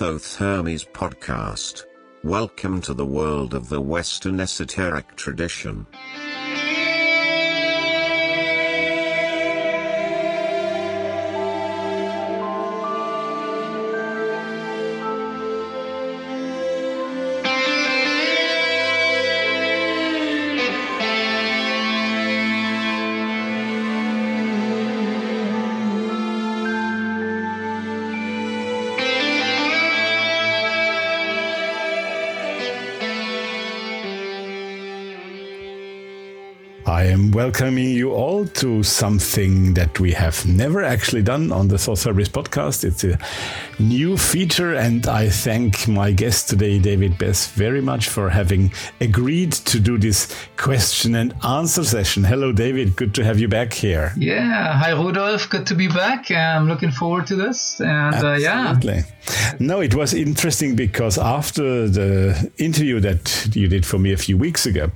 Thoth Hermes podcast. Welcome to the world of the Western esoteric tradition. Welcoming you all to something that we have never actually done on the Hermes podcast. It's a new feature, and I thank my guest today, David Beth, very much for having agreed to do this question and answer session. Hello, David. Good to have you back here. Yeah. Hi, Rudolf. Good to be back. I'm looking forward to this. And uh, yeah. No, it was interesting because after the interview that you did for me a few weeks ago,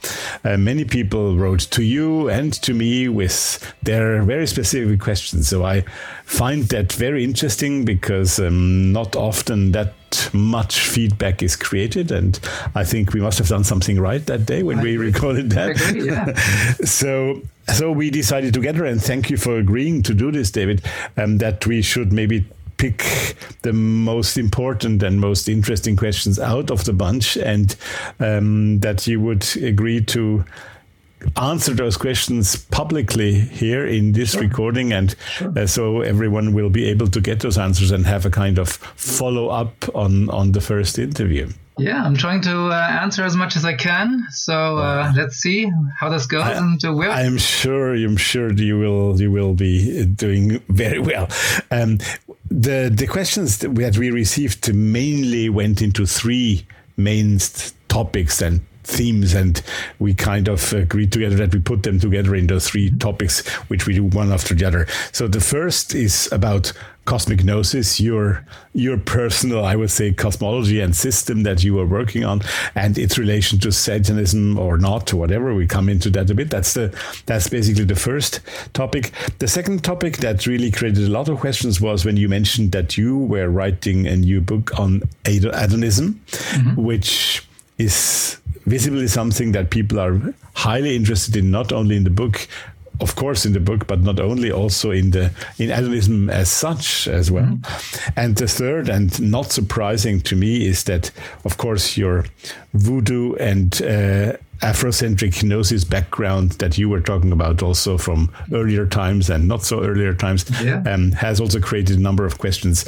uh, many people wrote to you and to me with their very specific questions. So I find that very interesting because um, not often that much feedback is created and i think we must have done something right that day when I we agree. recorded that agree, yeah. so so we decided together and thank you for agreeing to do this david um, that we should maybe pick the most important and most interesting questions out of the bunch and um, that you would agree to answer those questions publicly here in this sure. recording and sure. uh, so everyone will be able to get those answers and have a kind of follow up on on the first interview yeah i'm trying to uh, answer as much as i can so uh, let's see how this goes I, and uh, where i'm sure i'm sure you will you will be doing very well um, the the questions that we had we received mainly went into three main topics and themes and we kind of agreed together that we put them together into three topics which we do one after the other. So the first is about cosmic gnosis your your personal i would say cosmology and system that you are working on and its relation to satanism or not or whatever. We come into that a bit. That's the that's basically the first topic. The second topic that really created a lot of questions was when you mentioned that you were writing a new book on adonism mm-hmm. which is visibly something that people are highly interested in, not only in the book, of course in the book but not only also in the in animism as such as well mm-hmm. and the third and not surprising to me is that of course your voodoo and uh, Afrocentric gnosis background that you were talking about also from earlier times and not so earlier times yeah. um, has also created a number of questions.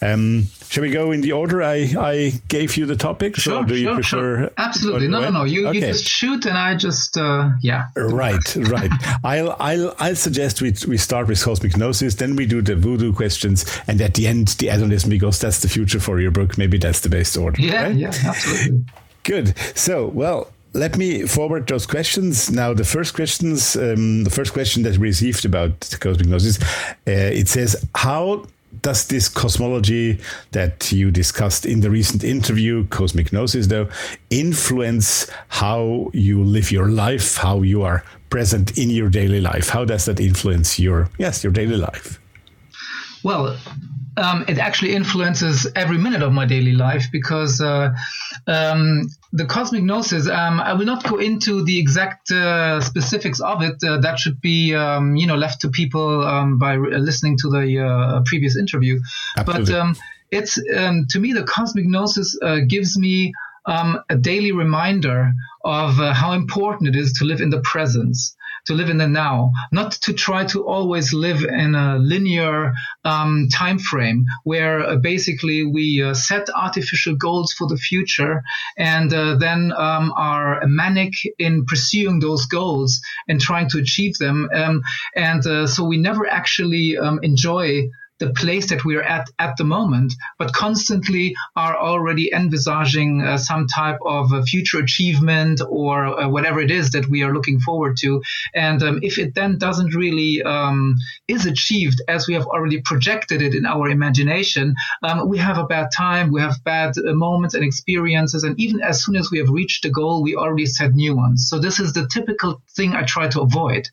Um, shall we go in the order I, I gave you the topic? Sure, do you sure, prefer? Sure. Absolutely. No, no, no. You, okay. you just shoot and I just, uh, yeah. Right, right. I'll, I'll, I'll suggest we, we start with cosmic gnosis, then we do the voodoo questions, and at the end, the adonism, because that's the future for your book. Maybe that's the best order. Yeah, right? yeah, absolutely. Good. So, well, let me forward those questions. Now, the first questions, um, the first question that we received about cosmic gnosis, uh, it says, how does this cosmology that you discussed in the recent interview, Cosmic Gnosis, though, influence how you live your life, how you are present in your daily life? How does that influence your yes, your daily life? Well, um, it actually influences every minute of my daily life because uh, um, the cosmic gnosis. Um, I will not go into the exact uh, specifics of it. Uh, that should be, um, you know, left to people um, by re- listening to the uh, previous interview. Absolutely. But um, it's to me the cosmic gnosis uh, gives me a daily reminder of uh, how important it is to live in the presence to live in the now, not to try to always live in a linear um, time frame where uh, basically we uh, set artificial goals for the future and uh, then um, are manic in pursuing those goals and trying to achieve them. Um, and uh, so we never actually um, enjoy the place that we're at at the moment, but constantly are already envisaging uh, some type of uh, future achievement or uh, whatever it is that we are looking forward to. And um, if it then doesn't really um, is achieved as we have already projected it in our imagination, um, we have a bad time, we have bad uh, moments and experiences, and even as soon as we have reached the goal, we already set new ones. So this is the typical thing I try to avoid.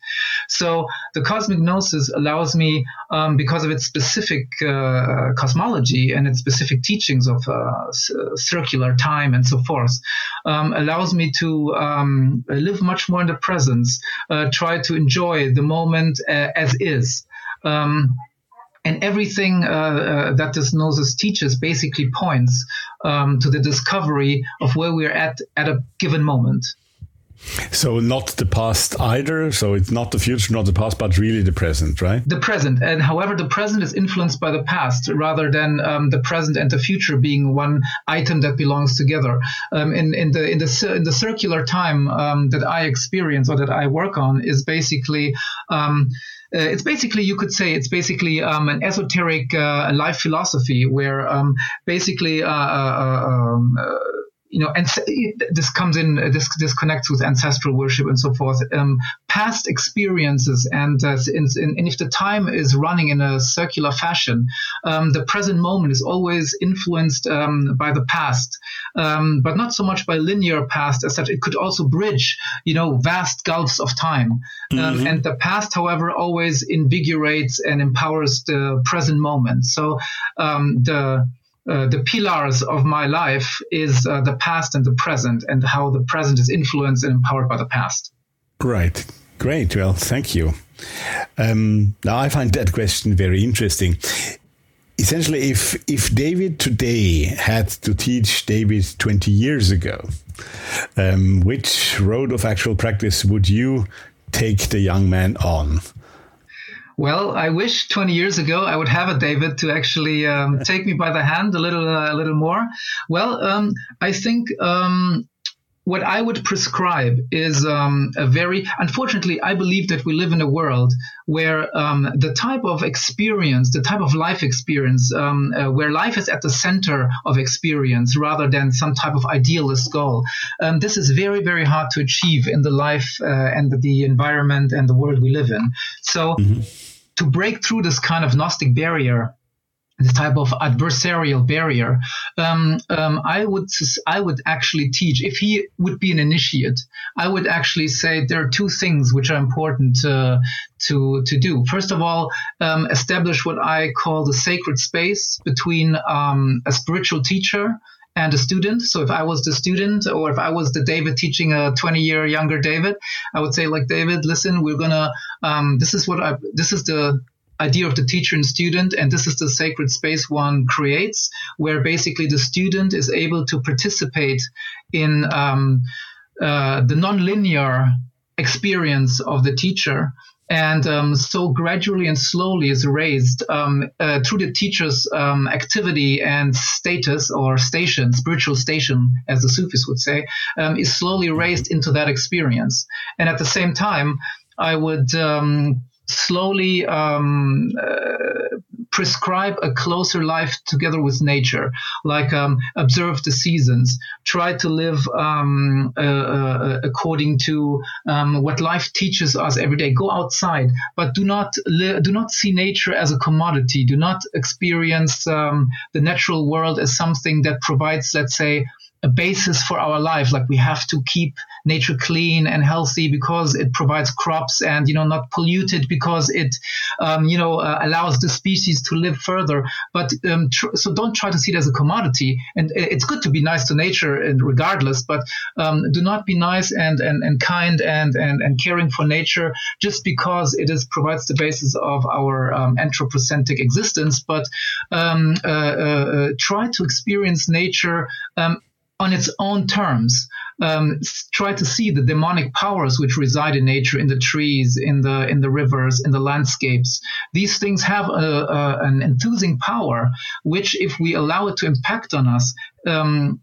So the cosmic gnosis allows me, um, because of its specific specific uh, cosmology and its specific teachings of uh, circular time and so forth um, allows me to um, live much more in the presence, uh, try to enjoy the moment uh, as is. Um, and everything uh, uh, that this gnosis teaches basically points um, to the discovery of where we're at at a given moment. So not the past either. So it's not the future, not the past, but really the present, right? The present, and however, the present is influenced by the past rather than um, the present and the future being one item that belongs together. Um, in in the in the in the circular time um, that I experience or that I work on is basically. Um, uh, it's basically you could say it's basically um, an esoteric uh, life philosophy where um, basically uh, uh, uh um, you know, and this comes in, this, this connects with ancestral worship and so forth. Um, past experiences, and, uh, in, in, and if the time is running in a circular fashion, um, the present moment is always influenced um, by the past, um, but not so much by linear past as such. It could also bridge, you know, vast gulfs of time. Um, mm-hmm. and the past, however, always invigorates and empowers the present moment. So um, the uh, the pillars of my life is uh, the past and the present, and how the present is influenced and empowered by the past. Right. Great. Well, thank you. Um, now, I find that question very interesting. Essentially, if if David today had to teach David 20 years ago, um, which road of actual practice would you take the young man on? Well, I wish 20 years ago I would have a David to actually um, take me by the hand a little, uh, a little more. Well, um, I think um, what I would prescribe is um, a very, unfortunately, I believe that we live in a world where um, the type of experience, the type of life experience, um, uh, where life is at the center of experience rather than some type of idealist goal. Um, this is very, very hard to achieve in the life uh, and the environment and the world we live in. So, mm-hmm to break through this kind of Gnostic barrier, this type of adversarial barrier, um, um, I would I would actually teach if he would be an initiate. I would actually say there are two things which are important to to, to do. First of all, um, establish what I call the sacred space between um, a spiritual teacher and a student. So if I was the student or if I was the David teaching a 20 year younger David, I would say like, David, listen, we're going to, um, this is what I, this is the idea of the teacher and student. And this is the sacred space one creates where basically the student is able to participate in, um, uh, the nonlinear experience of the teacher and um, so gradually and slowly is raised um, uh, through the teacher's um, activity and status or station, spiritual station, as the Sufis would say, um, is slowly raised into that experience. And at the same time, I would um, slowly um, uh, prescribe a closer life together with nature, like um, observe the seasons, try to live um, uh, uh, according to um, what life teaches us every day. Go outside, but do not li- do not see nature as a commodity. Do not experience um, the natural world as something that provides, let's say, a basis for our life. Like we have to keep nature clean and healthy because it provides crops and, you know, not polluted because it, um, you know, uh, allows the species to live further. But um, tr- so don't try to see it as a commodity. And it's good to be nice to nature and regardless, but um, do not be nice and, and, and kind and, and, and caring for nature just because it is provides the basis of our um, anthropocentric existence. But um, uh, uh, uh, try to experience nature um, on its own terms. Um, try to see the demonic powers which reside in nature, in the trees, in the in the rivers, in the landscapes. These things have a, a, an enthusing power, which, if we allow it to impact on us, um,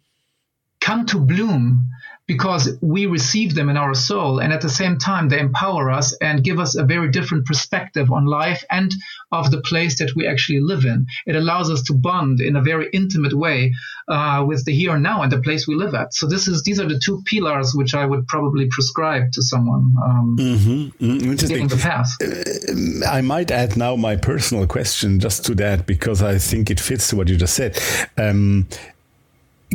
come to bloom because we receive them in our soul and at the same time they empower us and give us a very different perspective on life and of the place that we actually live in it allows us to bond in a very intimate way uh, with the here and now and the place we live at so this is these are the two pillars which i would probably prescribe to someone um, mm-hmm. Mm-hmm. the path uh, i might add now my personal question just to that because i think it fits to what you just said um,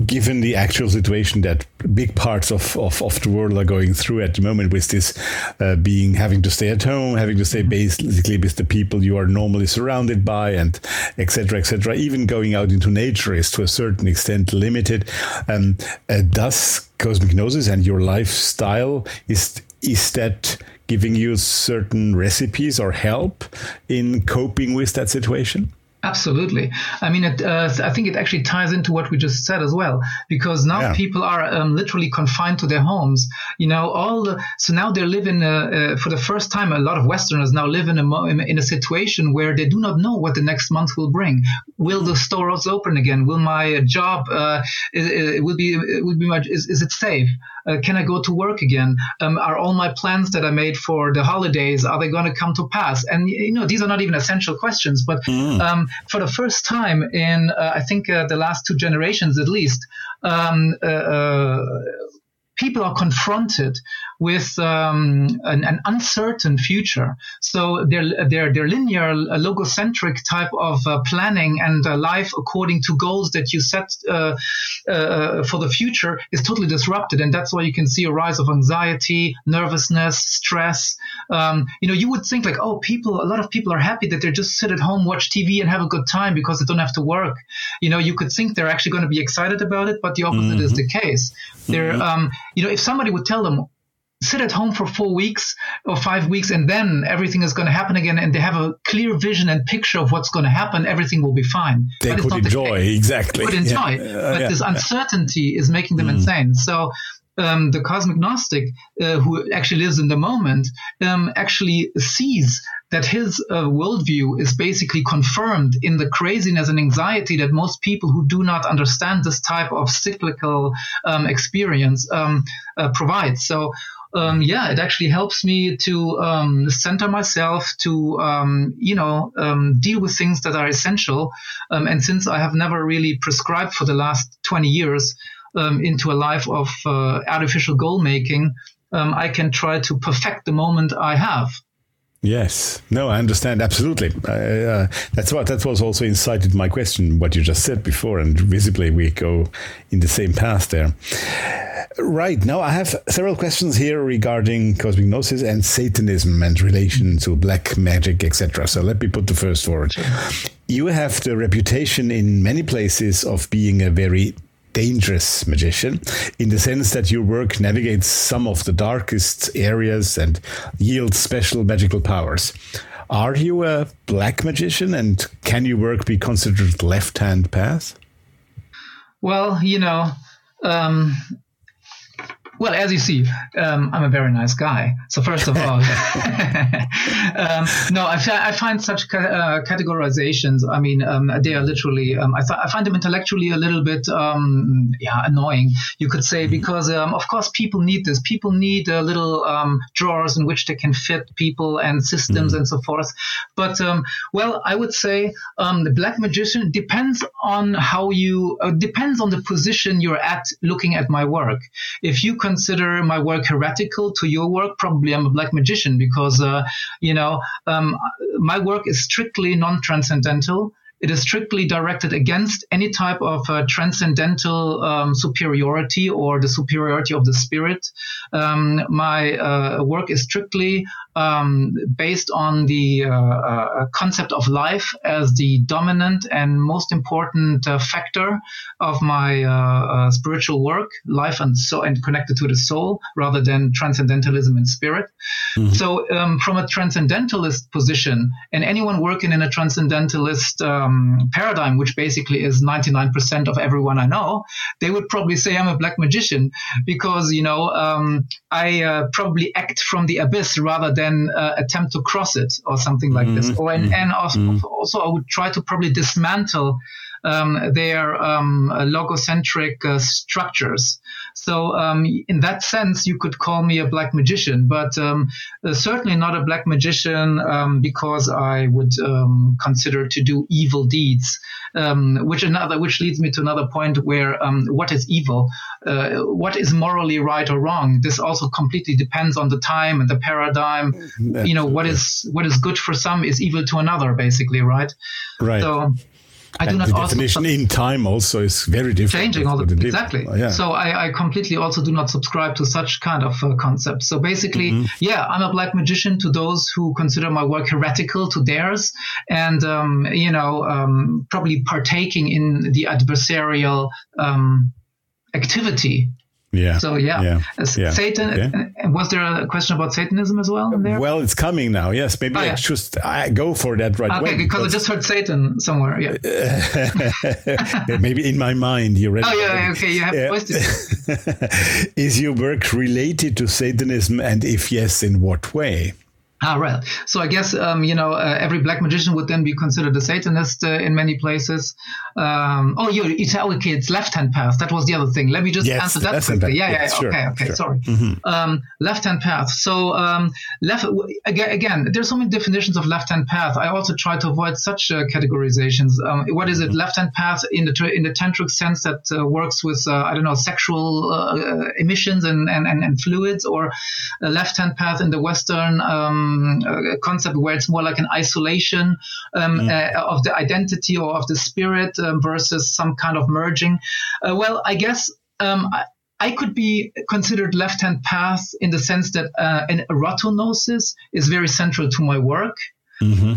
given the actual situation that big parts of, of, of the world are going through at the moment with this uh, being having to stay at home, having to stay basically with the people you are normally surrounded by and etc. etc. Even going out into nature is to a certain extent limited. Um, uh, does cosmic gnosis and your lifestyle is is that giving you certain recipes or help in coping with that situation? Absolutely. I mean, it, uh, I think it actually ties into what we just said as well, because now yeah. people are um, literally confined to their homes. You know, all the, so now they live in a, uh, for the first time, a lot of Westerners now live in a in a situation where they do not know what the next month will bring. Will the stores open again? Will my job uh, it, will be will be much? Is, is it safe? Uh, can I go to work again? Um, are all my plans that I made for the holidays are they going to come to pass? And you know, these are not even essential questions, but mm. um, for the first time in uh, I think uh, the last two generations at least, um, uh, uh, people are confronted with um, an, an, uncertain future. So their their their linear uh, logocentric type of uh, planning and uh, life according to goals that you set uh, uh, for the future is totally disrupted, and that's why you can see a rise of anxiety, nervousness, stress. Um, you know, you would think like, oh, people, a lot of people are happy that they just sit at home, watch TV, and have a good time because they don't have to work. You know, you could think they're actually going to be excited about it, but the opposite mm-hmm. is the case. They're, mm-hmm. um, you know, if somebody would tell them, sit at home for four weeks or five weeks and then everything is going to happen again and they have a clear vision and picture of what's going to happen everything will be fine they but could enjoy the exactly could enjoy yeah. uh, but yeah. this uncertainty is making them mm. insane so um, the cosmic gnostic uh, who actually lives in the moment um, actually sees that his uh, worldview is basically confirmed in the craziness and anxiety that most people who do not understand this type of cyclical um, experience um, uh, provide. So um, yeah, it actually helps me to um, center myself, to um, you know um, deal with things that are essential. Um, and since I have never really prescribed for the last 20 years um, into a life of uh, artificial goal making, I can try to perfect the moment I have. Yes, no, I understand absolutely. Uh, that's what that was also incited my question, what you just said before, and visibly we go in the same path there. Right now, I have several questions here regarding cosmic gnosis and Satanism and relation to black magic, etc. So let me put the first forward. You have the reputation in many places of being a very dangerous magician in the sense that your work navigates some of the darkest areas and yields special magical powers. Are you a black magician and can your work be considered left hand path? Well, you know, um, well, as you see, um, I'm a very nice guy. So first of all, um, no, I, I, find such ca- uh, categorizations. I mean, um, they are literally. Um, I, th- I, find them intellectually a little bit, um, yeah, annoying. You could say because, um, of course, people need this. People need uh, little drawers in which they can fit people and systems mm and so forth. But well, I would say the black magician depends on how you uh, depends on the position you're at looking at my work. If you consider my work heretical to your work, probably I'm a black magician because, uh, you know, um, my work is strictly non-transcendental. It is strictly directed against any type of uh, transcendental um, superiority or the superiority of the spirit. Um, my uh, work is strictly um, based on the uh, uh, concept of life as the dominant and most important uh, factor of my uh, uh, spiritual work, life and so and connected to the soul, rather than transcendentalism and spirit. Mm-hmm. So, um, from a transcendentalist position, and anyone working in a transcendentalist um, paradigm, which basically is 99% of everyone I know, they would probably say I'm a black magician because you know um, I uh, probably act from the abyss rather than then uh, attempt to cross it or something like mm-hmm. this. Or and, and also, mm-hmm. also, I would try to probably dismantle um, their um, logocentric uh, structures. So, um, in that sense, you could call me a black magician, but um, uh, certainly not a black magician um, because I would um, consider to do evil deeds. which another, which leads me to another point where what is evil, uh, what is morally right or wrong. This also completely depends on the time and the paradigm. Absolutely. You know, what is what is good for some is evil to another, basically, right? Right. So I do not the also definition in time also is very different. changing all the with exactly. Yeah. So I, I completely also do not subscribe to such kind of uh, concepts. So basically, Mm-hmm. yeah, I'm a black magician to those who consider my work heretical to theirs, and um, you know, um, probably partaking in the adversarial um, activity. Yeah. So yeah, Yeah. Yeah. Satan. Uh, Was there a question about Satanism as well in there? Well, it's coming now. Yes, maybe Oh, I yeah. just I go for that right Okay, away. because I just heard Satan somewhere. Yeah. Maybe in my mind you read. Oh yeah, okay. You have Yeah. it. Is your work related to Satanism, and if yes, in what way? Ah, right. So I guess um, you know uh, every black magician would then be considered a Satanist uh, in many places. Um, oh, you, you tell okay, it's left-hand path. That was the other thing. Let me just Yes, answer that quickly. Yeah, yeah. Yeah, sure, okay, okay. sure. Sorry. Um, left-hand path. So um, left again, again. There's so many definitions of left-hand path. I also try to avoid such uh, categorizations. Um, what is it? Left-hand path in the in the tantric sense that uh, works with uh, I don't know sexual uh, emissions and, and, and, and fluids, or left-hand path in the Western um, concept where it's more like an isolation um, uh, of the identity or of the spirit um, versus some kind of merging. Uh, well, I guess. Um, I, I could be considered left-hand path in the sense that uh, an erotognosis is very central to my work,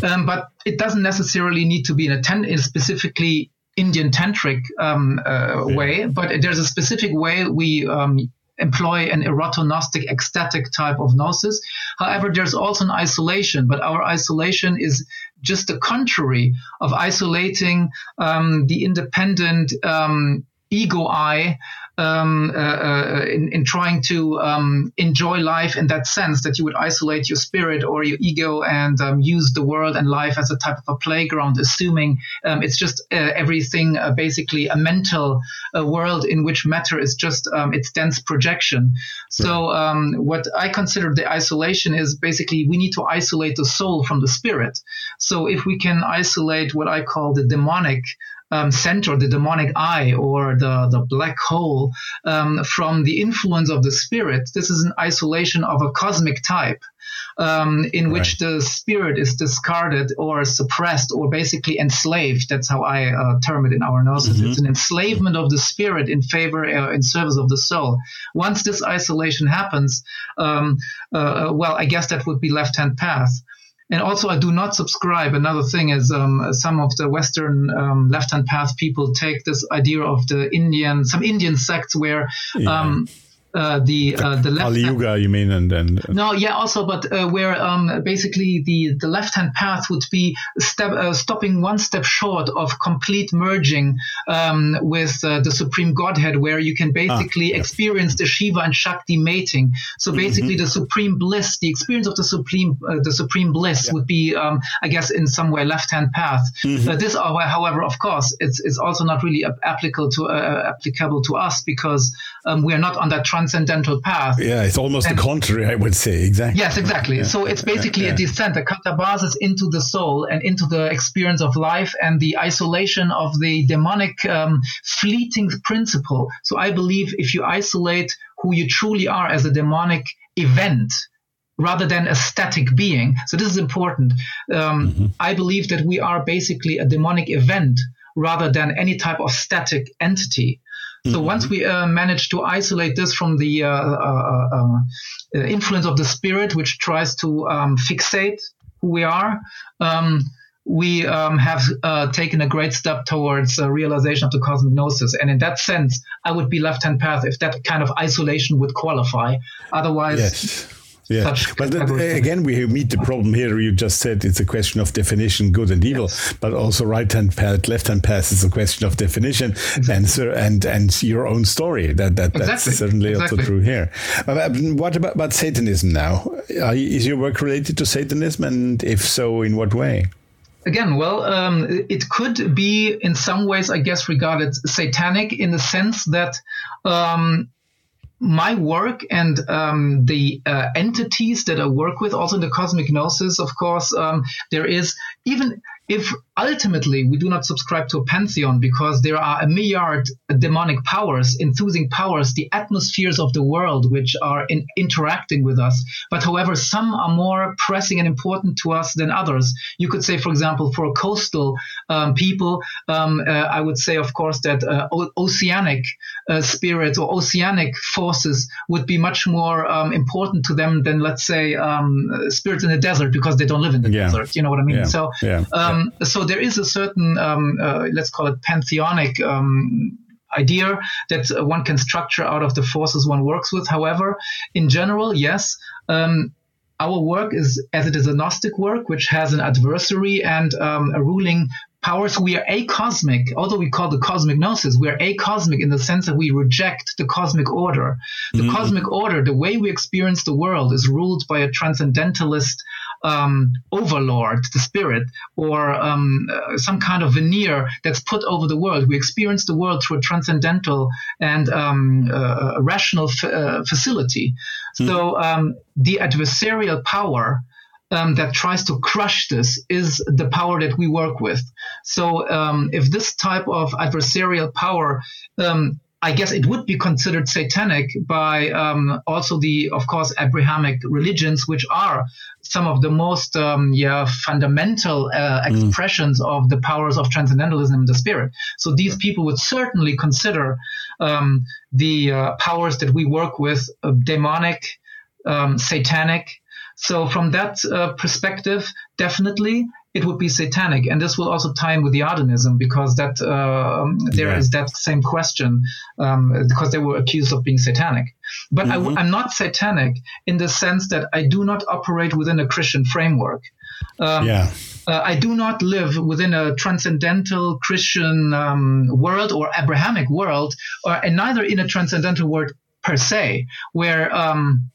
um, but it doesn't necessarily need to be in a, ten- a specifically Indian tantric um, uh, way. But there's a specific way we um, employ an erotognostic ecstatic type of gnosis. However, there's also an isolation, but our isolation is just the contrary of isolating um, the independent um, ego eye um, uh, uh, in, in trying to um, enjoy life in that sense that you would isolate your spirit or your ego and um, use the world and life as a type of a playground, assuming um, it's just uh, everything uh, basically a mental uh, world in which matter is just um, its dense projection. So um, what I consider the isolation is basically we need to isolate the soul from the spirit. So if we can isolate what I call the demonic um, center, the demonic eye, or the, the black hole um, from the influence of the spirit. This is an isolation of a cosmic type. Um, in which the spirit is discarded or suppressed or basically enslaved. That's how I uh, term it in our gnosis. It's an enslavement of the spirit in favor, uh, in service of the soul. Once this isolation happens, um, uh, well, I guess that would be left hand path. And also, I do not subscribe. Another thing is um, some of the Western um, left-hand path people take this idea of the Indian, some Indian sects where um, uh, the uh, the left Kali Yuga, you mean, and and no, yeah, also, but uh, where um, basically the, the left hand path would be step, uh, stopping one step short of complete merging um, with uh, the Supreme Godhead, where you can basically experience the Shiva and Shakti mating. So basically, the supreme bliss, the experience of the supreme uh, the supreme bliss would be, um, I guess, in some way left hand path. Uh, this, however, of course, it's, it's also not really applicable to uh, applicable to us because um, we are not on that transcendental path. yeah, it's almost the contrary, I would say. Exactly. Yes, exactly. so it's basically yeah. a descent, a catabasis into the soul and into the experience of life and the isolation of the demonic um, fleeting principle. So I believe if you isolate who you truly are as a demonic event, rather than a static being. So this is important. Um, I believe that we are basically a demonic event rather than any type of static entity. So once we uh, manage to isolate this from the uh, uh, uh, influence of the spirit, which tries to um, fixate who we are, um, we um, have uh, taken a great step towards uh, realization of the cosmic gnosis. And in that sense, I would be left-hand path if that kind of isolation would qualify. Otherwise, Yes. Yeah, such but again, we meet the problem here. You just said it's a question of definition, good and evil, but also right hand path, left hand path is a question of definition, and so, and and your own story. That that Exactly. that's certainly also true here. What about, about Satanism now? Are, is your work related to Satanism, and if so, in what way? Again, well, um, it could be in some ways, I guess, regarded satanic in the sense that um, my work and um, the uh, entities that I work with, also in the cosmic gnosis, of course, um, there is even if ultimately we do not subscribe to a pantheon because there are a myriad demonic powers, enthusing powers, the atmospheres of the world which are in, interacting with us. But however, some are more pressing and important to us than others. You could say, for example, for coastal um, people, um, uh, I would say, of course, that uh, oceanic uh, spirits or oceanic forces would be much more um, important to them than, let's say, um, spirits in the desert because they don't live in the yeah. desert. You know what I mean? Yeah. So, yeah. Um, so there is a certain, um, uh, let's call it pantheonic um, idea that one can structure out of the forces one works with. However, in general, yes. Um, our work is, as it is a Gnostic work, which has an adversary and um, a ruling powers. We are acosmic, although we call the cosmic gnosis, we are acosmic in the sense that we reject the cosmic order. The mm-hmm. cosmic order, the way we experience the world, is ruled by a transcendentalist um, overlord, the spirit, or um, uh, some kind of veneer that's put over the world. We experience the world through a transcendental and um, uh, rational f- uh, facility. Mm. So um, the adversarial power. Um, that tries to crush this is the power that we work with. So, um, if this type of adversarial power um, I guess it would be considered satanic by um, also the, of course, Abrahamic religions, which are some of the most, um, yeah, fundamental uh, mm. expressions mm. of the powers of transcendentalism in the spirit. So these people would certainly consider um, the uh, powers that we work with uh, demonic, um, satanic. So from that uh, perspective, definitely it would be satanic. And this will also tie in with the Adonism because that uh, um, there yeah. is that same question um, because they were accused of being satanic. But mm-hmm. I, am not satanic in the sense that I do not operate within a Christian framework. Um, yeah. Uh, I do not live within a transcendental Christian um, world or Abrahamic world, or, and neither in a transcendental world per se, where um,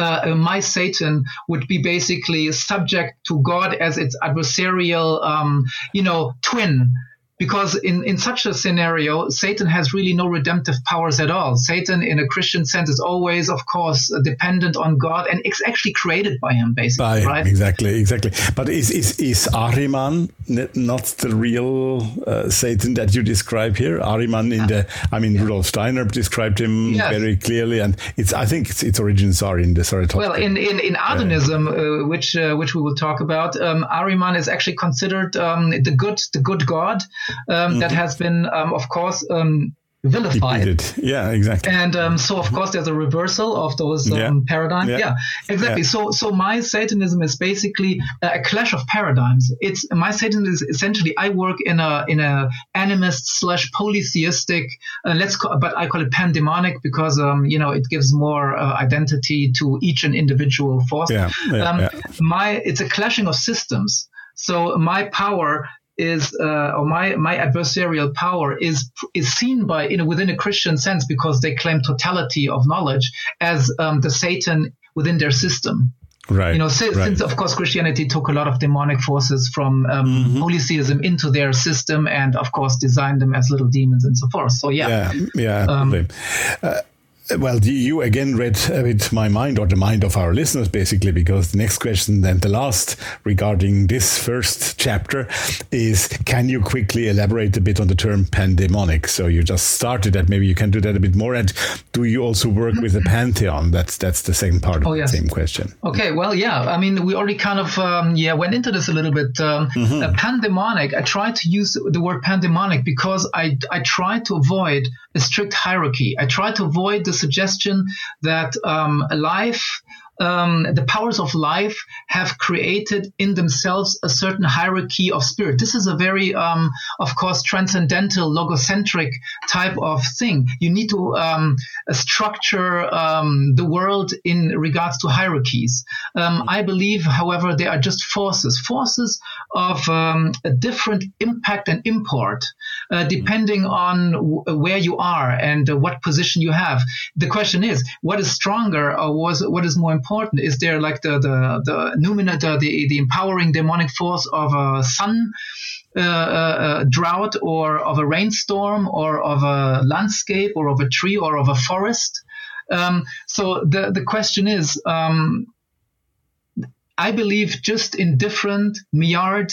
uh, my Satan would be basically subject to God as its adversarial, um, you know, twin because in, in such a scenario, Satan has really no redemptive powers at all. Satan, in a Christian sense, is always, of course, dependent on God and it's actually created by him, basically. By, right? Exactly, exactly. But is, is, is Ahriman not the real uh, Satan that you describe here? Ahriman in the, I mean, yeah. Rudolf Steiner described him yes. very clearly, and it's, I think its, its origins are in the Zoroastrian. Well, in, in, in Adonism, uh, which, uh, which we will talk about, um, Ahriman is actually considered um, the good, the good God um, mm-hmm. that has been, um, of course, um, vilified. Yeah, exactly. And um, so, of course, there's a reversal of those um, yeah. paradigms. Yeah. yeah. exactly. Yeah. So, so my Satanism is basically a clash of paradigms. It's my Satanism is essentially I work in a in a animist slash polytheistic. Uh, let's call, but I call it pandemonic because um, you know it gives more uh, identity to each and individual force. Yeah, yeah, um, My it's a clashing of systems. So my power is uh, or my my adversarial power is is seen by you know within a Christian sense because they claim totality of knowledge as um, the Satan within their system. Right. You know, since, right. since, of course Christianity took a lot of demonic forces from um, mm-hmm. polytheism into their system, and of course designed them as little demons and so forth. So yeah, yeah, yeah. Um, uh, well, you again read a bit my mind or the mind of our listeners, basically, because the next question and the last regarding this first chapter is can you quickly elaborate a bit on the term pandemonic? So you just started that. Maybe you can do that a bit more. And do you also work with the pantheon? That's that's the same part of oh, yes. the same question. Okay, well, yeah. I mean, we already kind of um, yeah went into this a little bit. Um, mm-hmm. pandemonic. I tried to use the word pandemonic because I I try to avoid a strict hierarchy. I try to avoid the suggestion that um, life um, the powers of life have created in themselves a certain hierarchy of spirit. This is a very, um, of course, transcendental, logocentric type of thing. You need to um, structure um, the world in regards to hierarchies. Um, I believe, however, they are just forces, forces of a different impact and import, uh, depending on w- where you are and uh, what position you have. The question is, what is stronger or was, what is more important? Is there like the the the numina, the the empowering demonic force of a sun uh, uh, drought, or of a rainstorm, or of a landscape, or of a tree, or of a forest? Um, so the the question is, um, I believe just in different myriad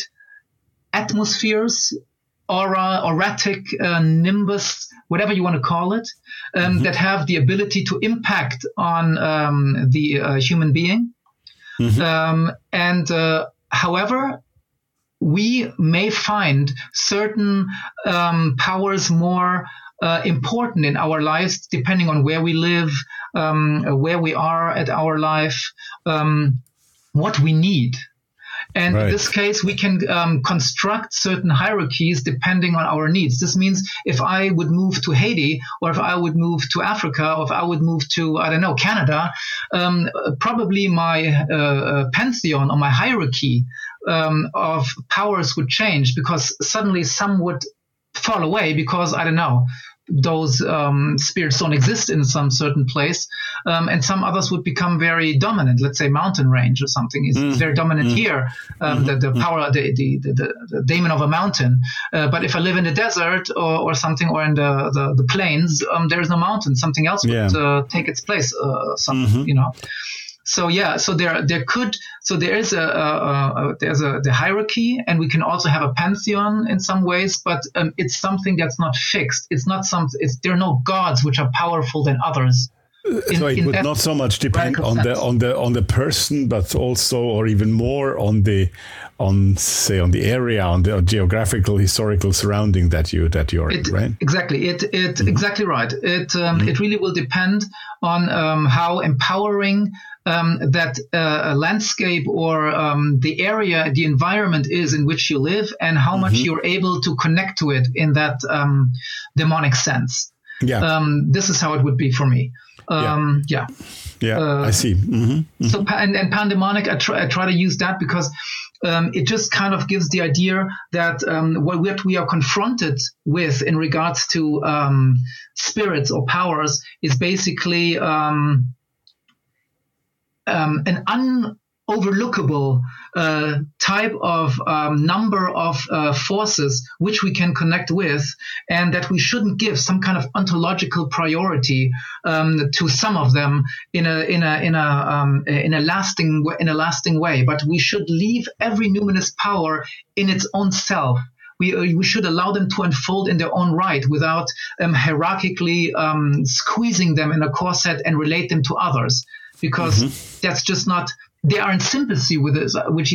atmospheres, aura, auratic uh, nimbus, whatever you want to call it, um, mm-hmm. that have the ability to impact on um, the uh, human being. Mm-hmm. Um, and uh, however, we may find certain um, powers more uh, important in our lives, depending on where we live, um, where we are at our life, um, what we need. And right. in this case, we can um, construct certain hierarchies depending on our needs. This means if I would move to Haiti, or if I would move to Africa, or if I would move to, I don't know, Canada, um, probably my uh, uh pantheon or my hierarchy um, of powers would change because suddenly some would fall away because, I don't know, those um, spirits don't exist in some certain place, um, and some others would become very dominant. Let's say mountain range or something is mm. very dominant mm. here. Um, mm-hmm. the, the, mm. power, the, the, the, the, daemon of a mountain. Uh, but if I live in the desert or, or something, or in the the, the plains, um, there is no mountain. Something else would yeah. uh, take its place. Uh, some, mm-hmm. you know. So yeah, so there there could so there is a, a, a, there's a the hierarchy, and we can also have a pantheon in some ways, but um, it's something that's not fixed. It's not some. It's there are no gods which are powerful than others. In, so it would not so much depend on sense. the on the on the person, but also or even more on the on say on the area on the geographical historical surrounding that you that you're it, in, right? Exactly. It it mm-hmm. exactly right. It um, mm-hmm. it really will depend on um, how empowering um, that uh, landscape or um, the area, the environment is in which you live, and how mm-hmm. much you're able to connect to it in that um, demonic sense. Yeah. Um, this is how it would be for me. Um, yeah. Yeah, yeah uh, I see. Mm-hmm. Mm-hmm. So, and, and pandemonic, I try, I try to use that because um, it just kind of gives the idea that um, what we are confronted with in regards to um, spirits or powers is basically um, um, an unoverlookable uh, type of um, number of uh, forces which we can connect with, and that we shouldn't give some kind of ontological priority um, to some of them in a in a in a um, in a lasting in a lasting way. But we should leave every numinous power in its own self we, uh, we should allow them to unfold in their own right without um, hierarchically um, squeezing them in a corset and relate them to others because mm-hmm. that's just not they are in sympathy with with,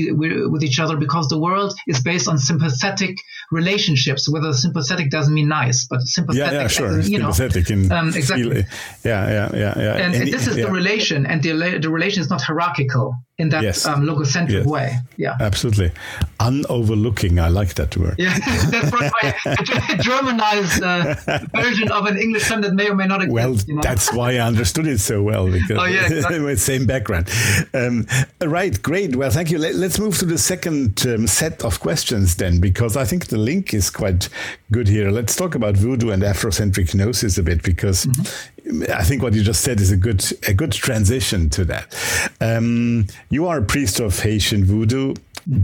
with each other because the world is based on sympathetic relationships. Whether sympathetic doesn't mean nice, but sympathetic, yeah, yeah, sure. you sympathetic know, um, exactly. Yeah, yeah, yeah, yeah. And, and, and this is yeah. the relation, and the, the relation is not hierarchical in that yes. um, logocentric yes. way. Yeah, absolutely. Unoverlooking, I like that word. Yeah, that's a Germanized uh, version of an English term that may or may not exist. Well, you know? that's why I understood it so well because oh, yeah, exactly. same background. Um, right, great. Well, thank you. Let, us move to the second um, set of questions then, because I think the link is quite good here. Let's talk about voodoo and Afrocentric gnosis a bit, because mm-hmm. I think what you just said is a good a good transition to that. Um, you are a priest of Haitian voodoo.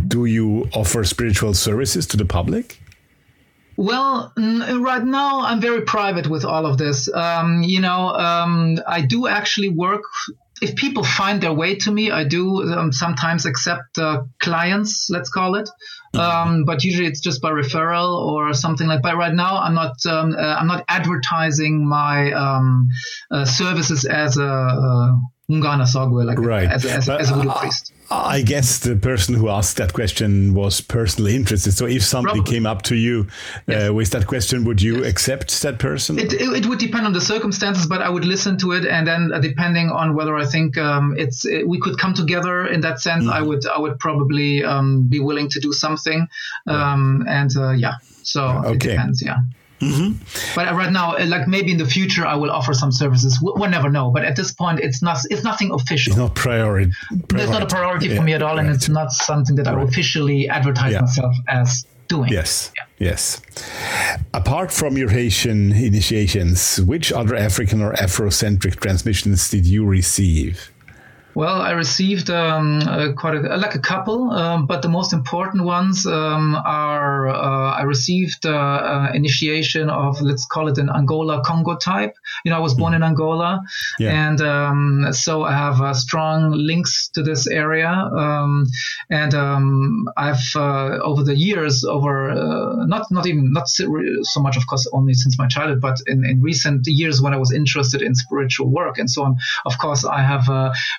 Do you offer spiritual services to the public? Well, right now I'm very private with all of this. Um, you know, um, I do actually work if people find their way to me, I do um, sometimes accept uh, clients, let's call it. Mm-hmm. Um, but usually it's just by referral or something like. But right now, I'm not um, uh, I'm not advertising my um, uh, services as a, a Sogwe, like right. as, a, as, but, as a voodoo uh, priest. I guess the person who asked that question was personally interested. So if somebody Probably. came up to you uh, with that question, would you yes. accept that person? It, it, it, would depend on the circumstances, but I would listen to it, and then uh, depending on whether I think um, it's it, we could come together in that sense, mm. I would I would probably um, be willing to do something. Um, And uh, yeah, so okay. it depends. Yeah. Mm-hmm. But right now, uh, like maybe in the future, I will offer some services. We'll, we'll never know. But at this point, it's not. It's nothing official. It's not priority. priority. It's not a priority yeah, for me at all, right. and it's not something that right. I officially advertise yeah. myself as doing. Yes. Yeah. Yes. Apart from your Haitian initiations, which other African or Afrocentric transmissions did you receive? Well, I received um, uh, quite a, like a couple, um, but the most important ones um, are uh, I received uh, uh, initiation of let's call it an Angola Congo type. You know, I was born in Angola, yeah. and um, so I have uh, strong links to this area. Um, and um, I've uh, over the years, over not not even not so much, of course, only since my childhood, but in, in recent years when I was interested in spiritual work and so on. Of course, I have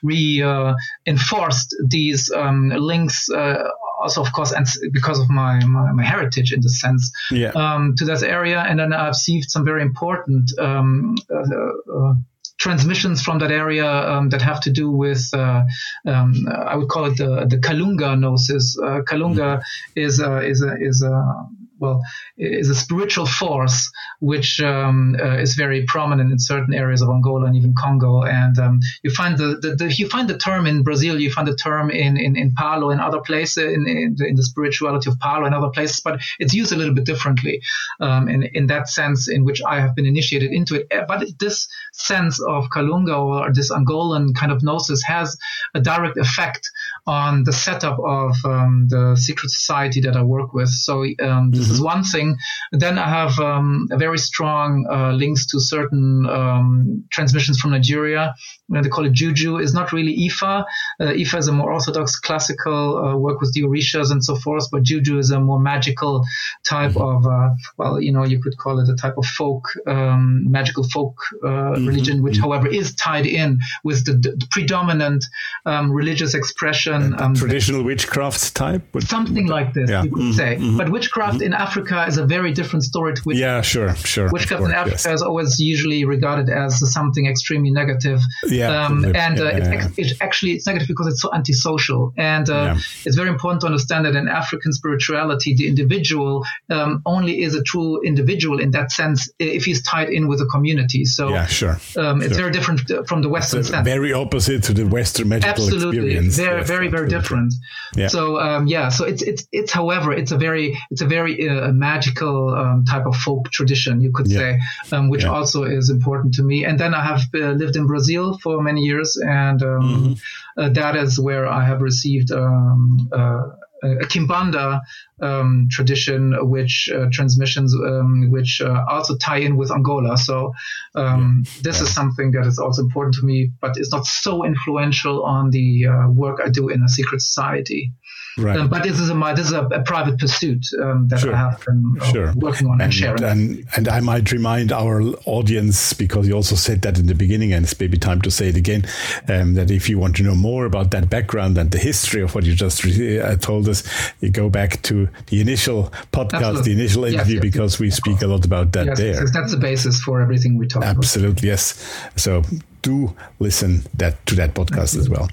re uh, enforced these um, links uh, also of course and because of my, my, my heritage in the sense yeah. um, to that area and then i've received some very important um, uh, uh, transmissions from that area um, that have to do with uh, um, I would call it the the Kalunga gnosis. Uh, Kalunga mm-hmm. is a, is a, is a well, is a spiritual force which um, uh, is very prominent in certain areas of Angola and even Congo. And um, you find the, the, the, you find the term in Brazil, you find the term in in, in Palo and other places in, in the, in, the, spirituality of Palo and other places, but it's used a little bit differently um, in in that sense in which I have been initiated into it. Eh, but this sense of Kalunga or this Angolan kind of gnosis has a direct effect on the setup of um, the secret society that I work with. So um, this mm-hmm. is one thing. Then I have um, very strong uh, links to certain um, transmissions from Nigeria. They call it juju. It's not really Ifa. Uh, Ifa is a more orthodox classical uh, work with the Orishas and so forth, but juju is a more magical type mm-hmm. of, uh, well, you know, you could call it a type of folk, um, magical folk uh, mm-hmm. religion, which, mm-hmm. however, is tied in with the, the predominant um, religious expression. Um, traditional witchcraft type? Something like this, yeah. you could mm-hmm. say. Mm-hmm. But witchcraft in Africa is a very different story to witchcraft. Yeah, sure, sure. Witchcraft in Africa yes. is always usually regarded as something extremely negative. Yeah, um, and uh, yeah, it's, yeah. it's, actually it's negative because it's so antisocial. And uh, it's very important to understand that in African spirituality, the individual um, only is a true individual in that sense if he's tied in with a community. So yeah, sure. Um, it's sure. very different from the Western sense. Very opposite to the Western magical Absolutely. experience. They're yes, very, very different. Yeah. So um, yeah, so it's it's it's however it's a very it's a very uh, magical um, type of folk tradition you could yeah. say, um, which yeah. also is important to me. And then I have uh, lived in Brazil for many years, and um, mm-hmm. uh, that is where I have received um, uh, a Kimbanda um, tradition, which uh, transmissions, um, which uh, also tie in with Angola. So um, this is something that is also important to me, but it's not so influential on the uh, work I do in a secret society. Right. Um, but this is a this is a, a private pursuit um, that sure. I have been uh, sure. working on and, and sharing. And, and I might remind our audience because you also said that in the beginning, and it's maybe time to say it again, um, that if you want to know more about that background and the history of what you just re- uh, told us, you go back to the initial podcast, Absolutely. the initial interview, yes, yes, because yes, we speak a lot about that yes, there. that's the basis for everything we talk Absolutely, about. yes. So do listen that to that podcast as well.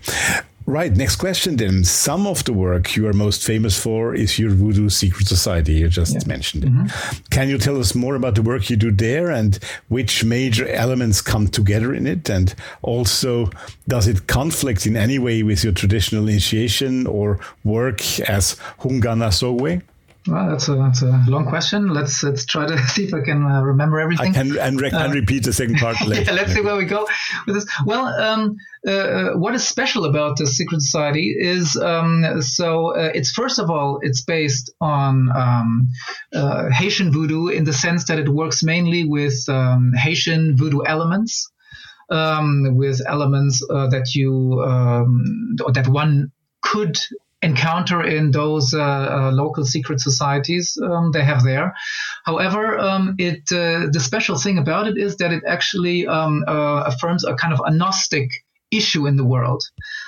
Right. Next question then. Some of the work you are most famous for is your Voodoo Secret Society. You just yeah. mentioned it. Mm-hmm. Can you tell us more about the work you do there and which major elements come together in it? And also, does it conflict in any way with your traditional initiation or work as Hungan Asogwe? Well, that's a that's a long question. Let's let's try to see if I can uh, remember everything. I can and re- uh, repeat the second part later. yeah, let's see where we go with this. Well, um, uh, uh, what is special about the secret society is um, so uh, it's first of all it's based on um, uh, Haitian voodoo in the sense that it works mainly with um, Haitian voodoo elements. Um, with elements that you um, that one could encounter in those uh, uh, local secret societies um, they have there. However, um, it uh, the special thing about it is that it actually um, uh, affirms a kind of agnostic issue in the world.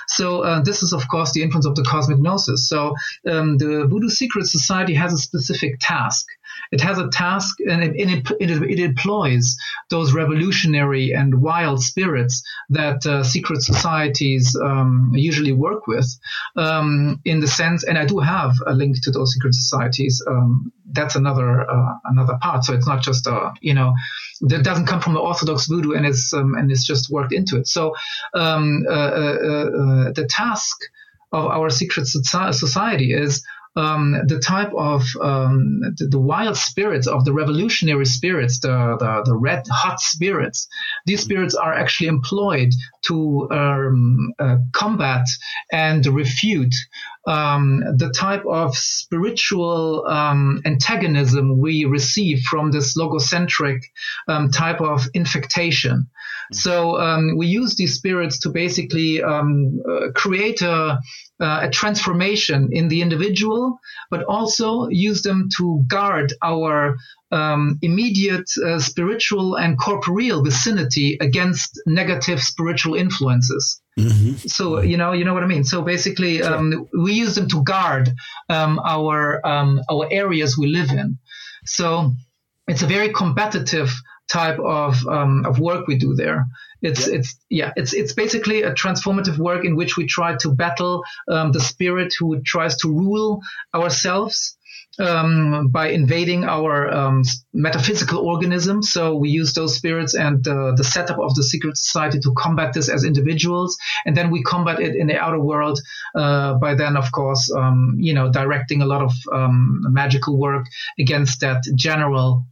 So uh, this is, of course, the influence of the cosmic gnosis. So um, the Voodoo Secret Society has a specific task. It has a task and it, it, it, it employs those revolutionary and wild spirits that uh, secret societies um, usually work with um, in the sense, and I do have a link to those secret societies. Um, that's another uh, another part. So it's not just a uh, you know that doesn't come from the Orthodox voodoo and it's um, and it's just worked into it. So um, uh, uh, uh, the task of our secret society is um, the type of um, the, the, wild spirits of the revolutionary spirits, the, the, the, red hot spirits, these spirits are actually employed to um, uh, combat and refute um, the type of spiritual um, antagonism we receive from this logocentric um, type of infectation. Mm-hmm. So um, we use these spirits to basically um, uh, create a, uh, a transformation in the individual, but also use them to guard our um, immediate uh, spiritual and corporeal vicinity against negative spiritual influences. Mm-hmm. So you know, you know what I mean. So basically, um, we use them to guard um, our um, our areas we live in. So it's a very competitive type of um, of work we do there. It's yeah. it's yeah it's it's basically a transformative work in which we try to battle um, the spirit who tries to rule ourselves um, by invading our um, metaphysical organism. So we use those spirits and uh, the setup of the secret society to combat this as individuals, and then we combat it in the outer world uh, by then, of course, um, you know, directing a lot of um, magical work against that general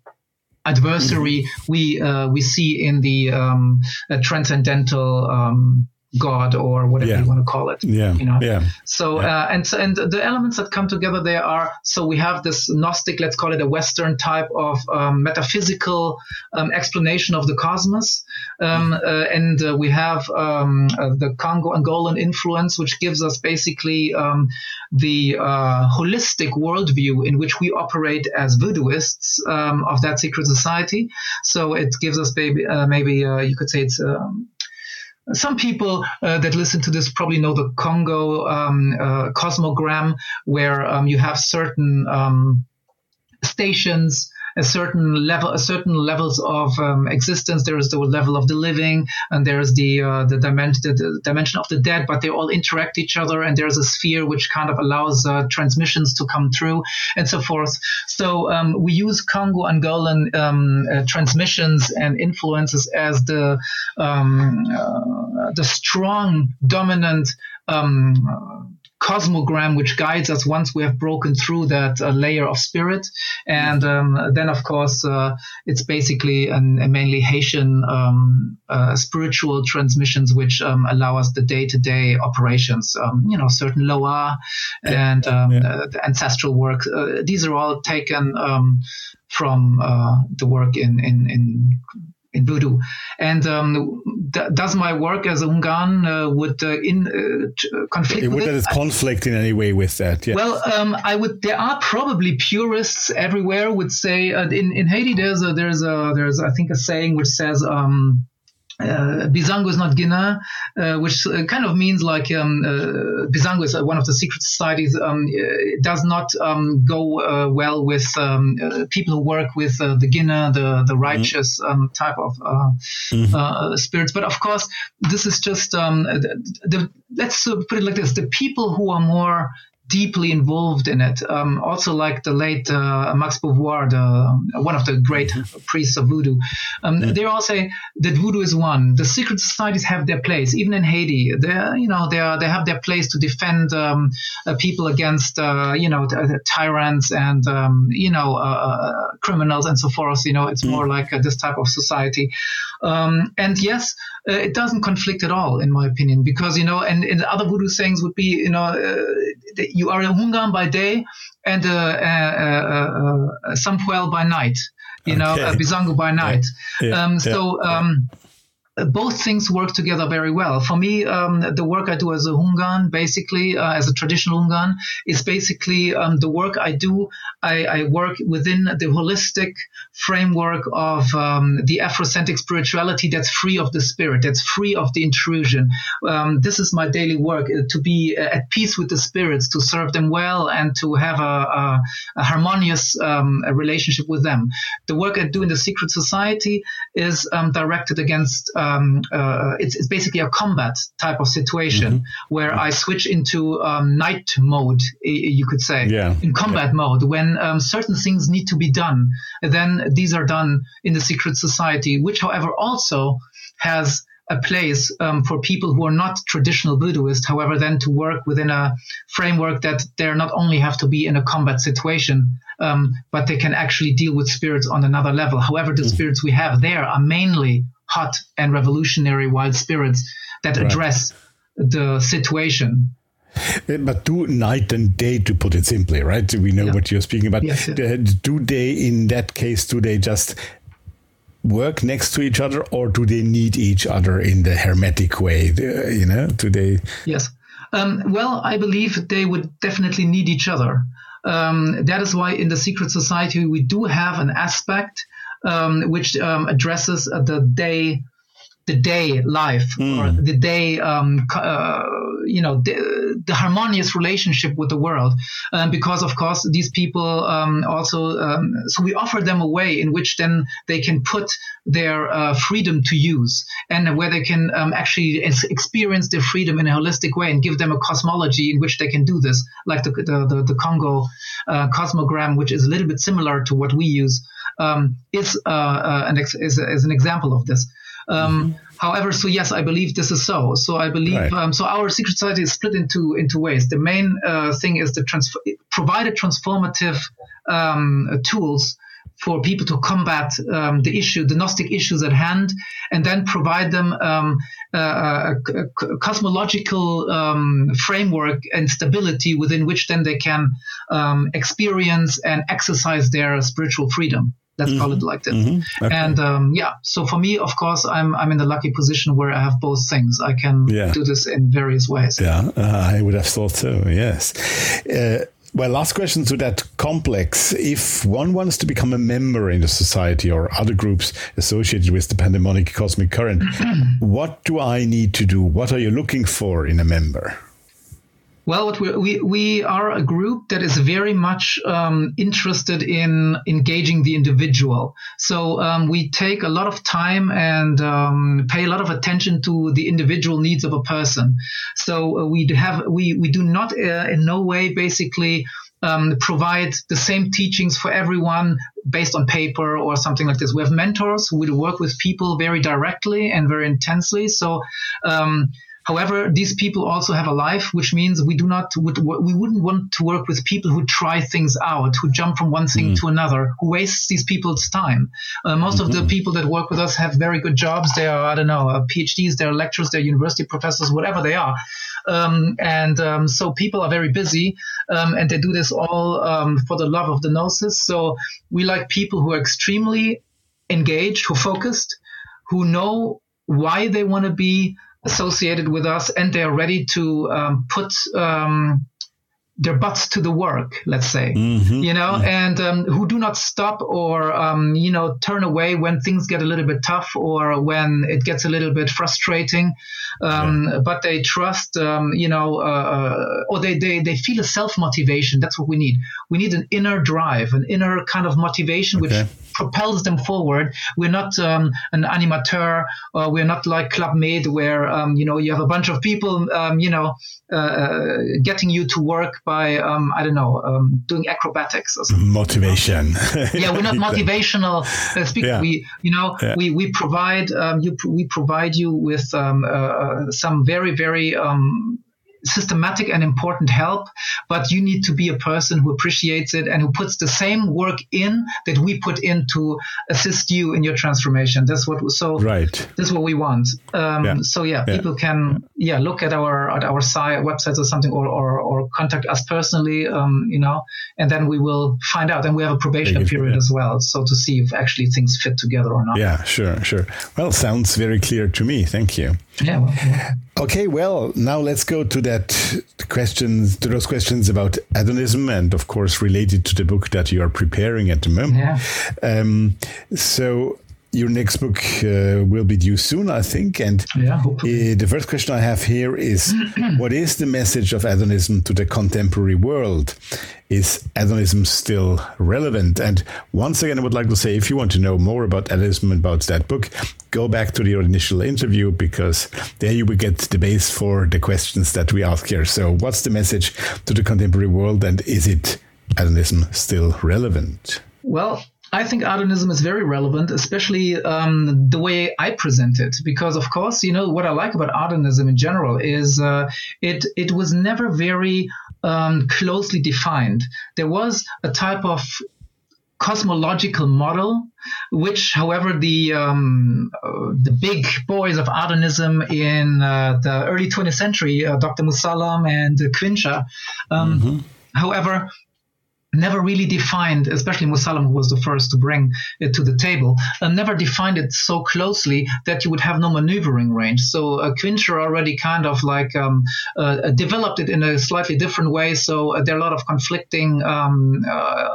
adversary mm-hmm. we uh, we see in the um, transcendental um, God or whatever yeah. you want to call it. Yeah. You know. Yeah. So yeah. Uh, and so, and the elements that come together there are so we have this Gnostic, let's call it a Western type of um, metaphysical um, explanation of the cosmos, um, uh, and uh, we have um, uh, the Congo Angolan influence, which gives us basically um, the uh, holistic worldview in which we operate as voodooists um, of that secret society. So it gives us maybe uh, maybe you could say it's some people uh, that listen to this probably know the Congo um, uh, cosmogram, where um, you have certain um, stations a certain level, a certain levels of um, existence. There is the level of the living, and there is the uh, the, dimension, the, the, dimension of the dead. But they all interact each other, and there's a sphere which kind of allows uh, transmissions to come through, and so forth. So um, we use Congo Angolan um, uh, transmissions and influences as the um, uh, the strong dominant um, cosmogram which guides us once we have broken through that uh, layer of spirit. And um, then, of course, uh, it's basically an, a mainly Haitian um, uh, spiritual transmissions which um, allow us the day to day operations. Um, you know, certain Loa and um, yeah. Uh, the ancestral work. Uh, these are all taken um, from uh, the work in, in, in in voodoo. And um, th- does my work as a Hungan uh, would uh, in uh, conflict? It would with it? conflict in any way with that? Yeah. Well, um, I would. There are probably purists everywhere would say uh, in in Haiti there's a there's a there's I think a saying which says. Um, uh, Bizango is not Guinea, uh, which uh, kind of means like um, uh, Bizango is one of the secret societies. Um, it does not um, go uh, well with um, uh, people who work with the Guinea, the the mm-hmm. righteous mm-hmm. type of mm-hmm. spirits. But of course, this is just um, the, the, let's put it like this: the people who are more deeply involved in it. Um, also, like the late uh, Max Beauvoir, the, one of the great mm-hmm. priests of voodoo, um, yeah. they all say that voodoo is one. The secret societies have their place, even in Haiti. They, you know, they they have their place to defend um, uh, people against, uh, you know, t- tyrants and um, you know, uh, uh, criminals and so forth. You know, it's mm. more like uh, this type of society. Um, and yes, it doesn't conflict at all, in my opinion, because you know, and, and other voodoo sayings would be, you know you are a Hungan by day and a, a, a, a Sampuel by night, you okay. know, a Bizango by night. Yeah. Yeah. Um, so, um, both things work together very well. For me, um, the work I do as a Hungan, basically uh, as a traditional Hungan, is basically um, the work I do. I, I, work within the holistic framework of um, the Afrocentric spirituality that's free of the spirit, that's free of the intrusion. Um, this is my daily work uh, to be uh, at peace with the spirits, to serve them well, and to have a, a, a harmonious um, a relationship with them. The work I do in the secret society is um, directed against um, uh, it's, it's, basically a combat type of situation mm-hmm. where I switch into um, night mode, you could say, yeah. in combat yeah. mode. When um, certain things need to be done, then these are done in the secret society, which, however, also has a place um, for people who are not traditional voodooist, however, then to work within a framework that they not only have to be in a combat situation, um, but they can actually deal with spirits on another level. However, the mm. spirits we have there are mainly hot and revolutionary wild spirits that right. address the situation. Uh, but do night and day, to put it simply, right? We know yeah. what you're speaking about. Yes, yeah. Do they, in that case, do they just work next to each other, or do they need each other in the hermetic way? You know, do they? Yes. Um, well, I believe they would definitely need each other. Um, that is why in the secret society we do have an aspect um, which um, addresses the day the day life mm. or the day um, uh, you know the, the, harmonious relationship with the world. Um, because of course these people um, also um, so we offer them a way in which then they can put their uh, freedom to use and where they can um, actually experience their freedom in a holistic way and give them a cosmology in which they can do this like the, the, the, the congo uh, cosmogram which is a little bit similar to what we use. Um, is, uh, uh, an ex- is, is an example of this um, mm-hmm. However, so yes, I believe this is so. So I believe right. um, so. Our secret society is split into into ways. The main uh, thing is the trans- provided transformative um, tools for people to combat um, the issue, the Gnostic issues at hand, and then provide them um, a, a, a, cosmological um, framework and stability within which then they can um, experience and exercise their spiritual freedom. Let's mm-hmm. call it like that. Mm-hmm. Okay. And um, yeah, so for me, of course, I'm I'm in the lucky position where I have both things. I can yeah. do this in various ways. Yeah, uh, I would have thought so. Yes. Uh, well, last question to that complex. If one wants to become a member in the society or other groups associated with the pandemonic cosmic current, what do I need to do? What are you looking for in a member? Well, we, we, we are a group that is very much um, interested in engaging the individual. So um, we take a lot of time and um, pay a lot of attention to the individual needs of a person. So uh, we have we we do not uh, in no way basically. Um, provide the same teachings for everyone based on paper or something like this. We have mentors who work with people very directly and very intensely. So um, However, these people also have a life, which means we do not, we wouldn't want to work with people who try things out, who jump from one thing mm. to another, who wastes these people's time. Uh, most mm-hmm. of the mm-hmm. people that work with us have very good jobs. They are, I don't know, uh, PhDs, they're lecturers, they're university professors, whatever they are. Um, and um, so people are very busy um, and they do this all um, for the love of the gnosis. So we like people who are extremely engaged, who focused, who know why they want to be associated with us and they're ready to um, put um, their butts to the work, let's say, mm-hmm. you know, mm-hmm. and um, who do not stop or, um, you know, turn away when things get a little bit tough or when it gets a little bit frustrating. Um, yeah. But they trust, um, you know, uh, uh, or they, they, they feel a self motivation. That's what we need. We need an inner drive, an inner kind of motivation, okay. which propels them forward. We're not um, an animateur, or we're not like Club Med, where um, you know you have a bunch of people, um, you know, uh, uh, getting you to work by um, I don't know, um, doing acrobatics or something. Motivation. yeah, we're not motivational uh, speakers. Yeah. We, you know, yeah. we we provide um, you we provide you with uh, uh, some very very systematic and important help, but you need to be a person who appreciates it and who puts the same work in that we put in to assist you in your transformation. That's what so right. That's what we want. Um, yeah. So yeah, yeah, people can yeah look at our at our site websites or something or or, or contact us personally. Um, you know, and then we will find out. And we have a probation period as well, so to see if actually things fit together or not. Yeah, sure, sure. Well, sounds very clear to me. Thank you. Yeah. Well, yeah. Okay, well, now let's go to that questions to those questions about Adonism and of course related to the book that you are preparing at the moment. Yeah. Um, so your next book uh, will be due soon, I think. And yeah, uh, the first question I have here is what is the message of Adonism to the contemporary world? Is Adonism still relevant? And once again, I would like to say if you want to know more about Adonism, and about that book, go back to your initial interview because there you will get the base for the questions that we ask here. So, what's the message to the contemporary world, and is it Adonism still relevant? Well, I think Adonism is very relevant, especially um, the way I present it, because of course, you know what I like about Adonism in general is uh, it it was never very um, closely defined. There was a type of cosmological model, which, however, the um, uh, the big boys of Adonism in uh, the early 20th century, uh, Dr. Musallam and Quintscher, um, mm-hmm. however, never really defined, especially Musallam, who was the first to bring it to the table, uh, never defined it so closely that you would have no maneuvering range. So uh, Quintscher already kind of like um, uh, developed it in a slightly different way. So uh, there are a lot of conflicting um, uh,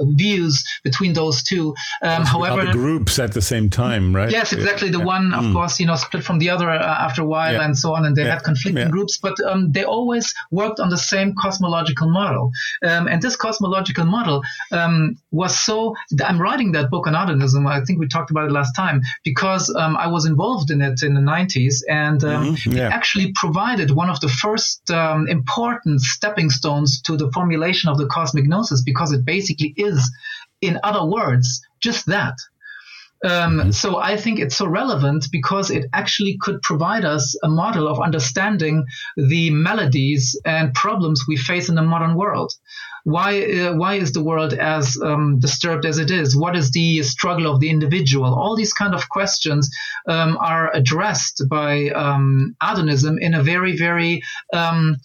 views between those two. Um, however, groups at the same time, right? Yes, exactly. The yeah. one, of mm. course, you know, split from the other uh, after a while yeah. and so on, and they yeah. had conflicting groups, but um, they always worked on the same cosmological model. Um, and this cosmological model um, was so. I'm writing that book on Adonism. I think we talked about it last time because um, I was involved in it in the 90s, and um, mm-hmm. it actually provided one of the first important stepping stones to the formulation of the cosmic gnosis because it basically is, in other words, just that. Um, mm-hmm. so I think it's so relevant because it actually could provide us a model of understanding the maladies and problems we face in the modern world. Why uh, why is the world as um, disturbed as it is? What is the struggle of the individual? All these kind of questions um, are addressed by um, Adonism in a very very um,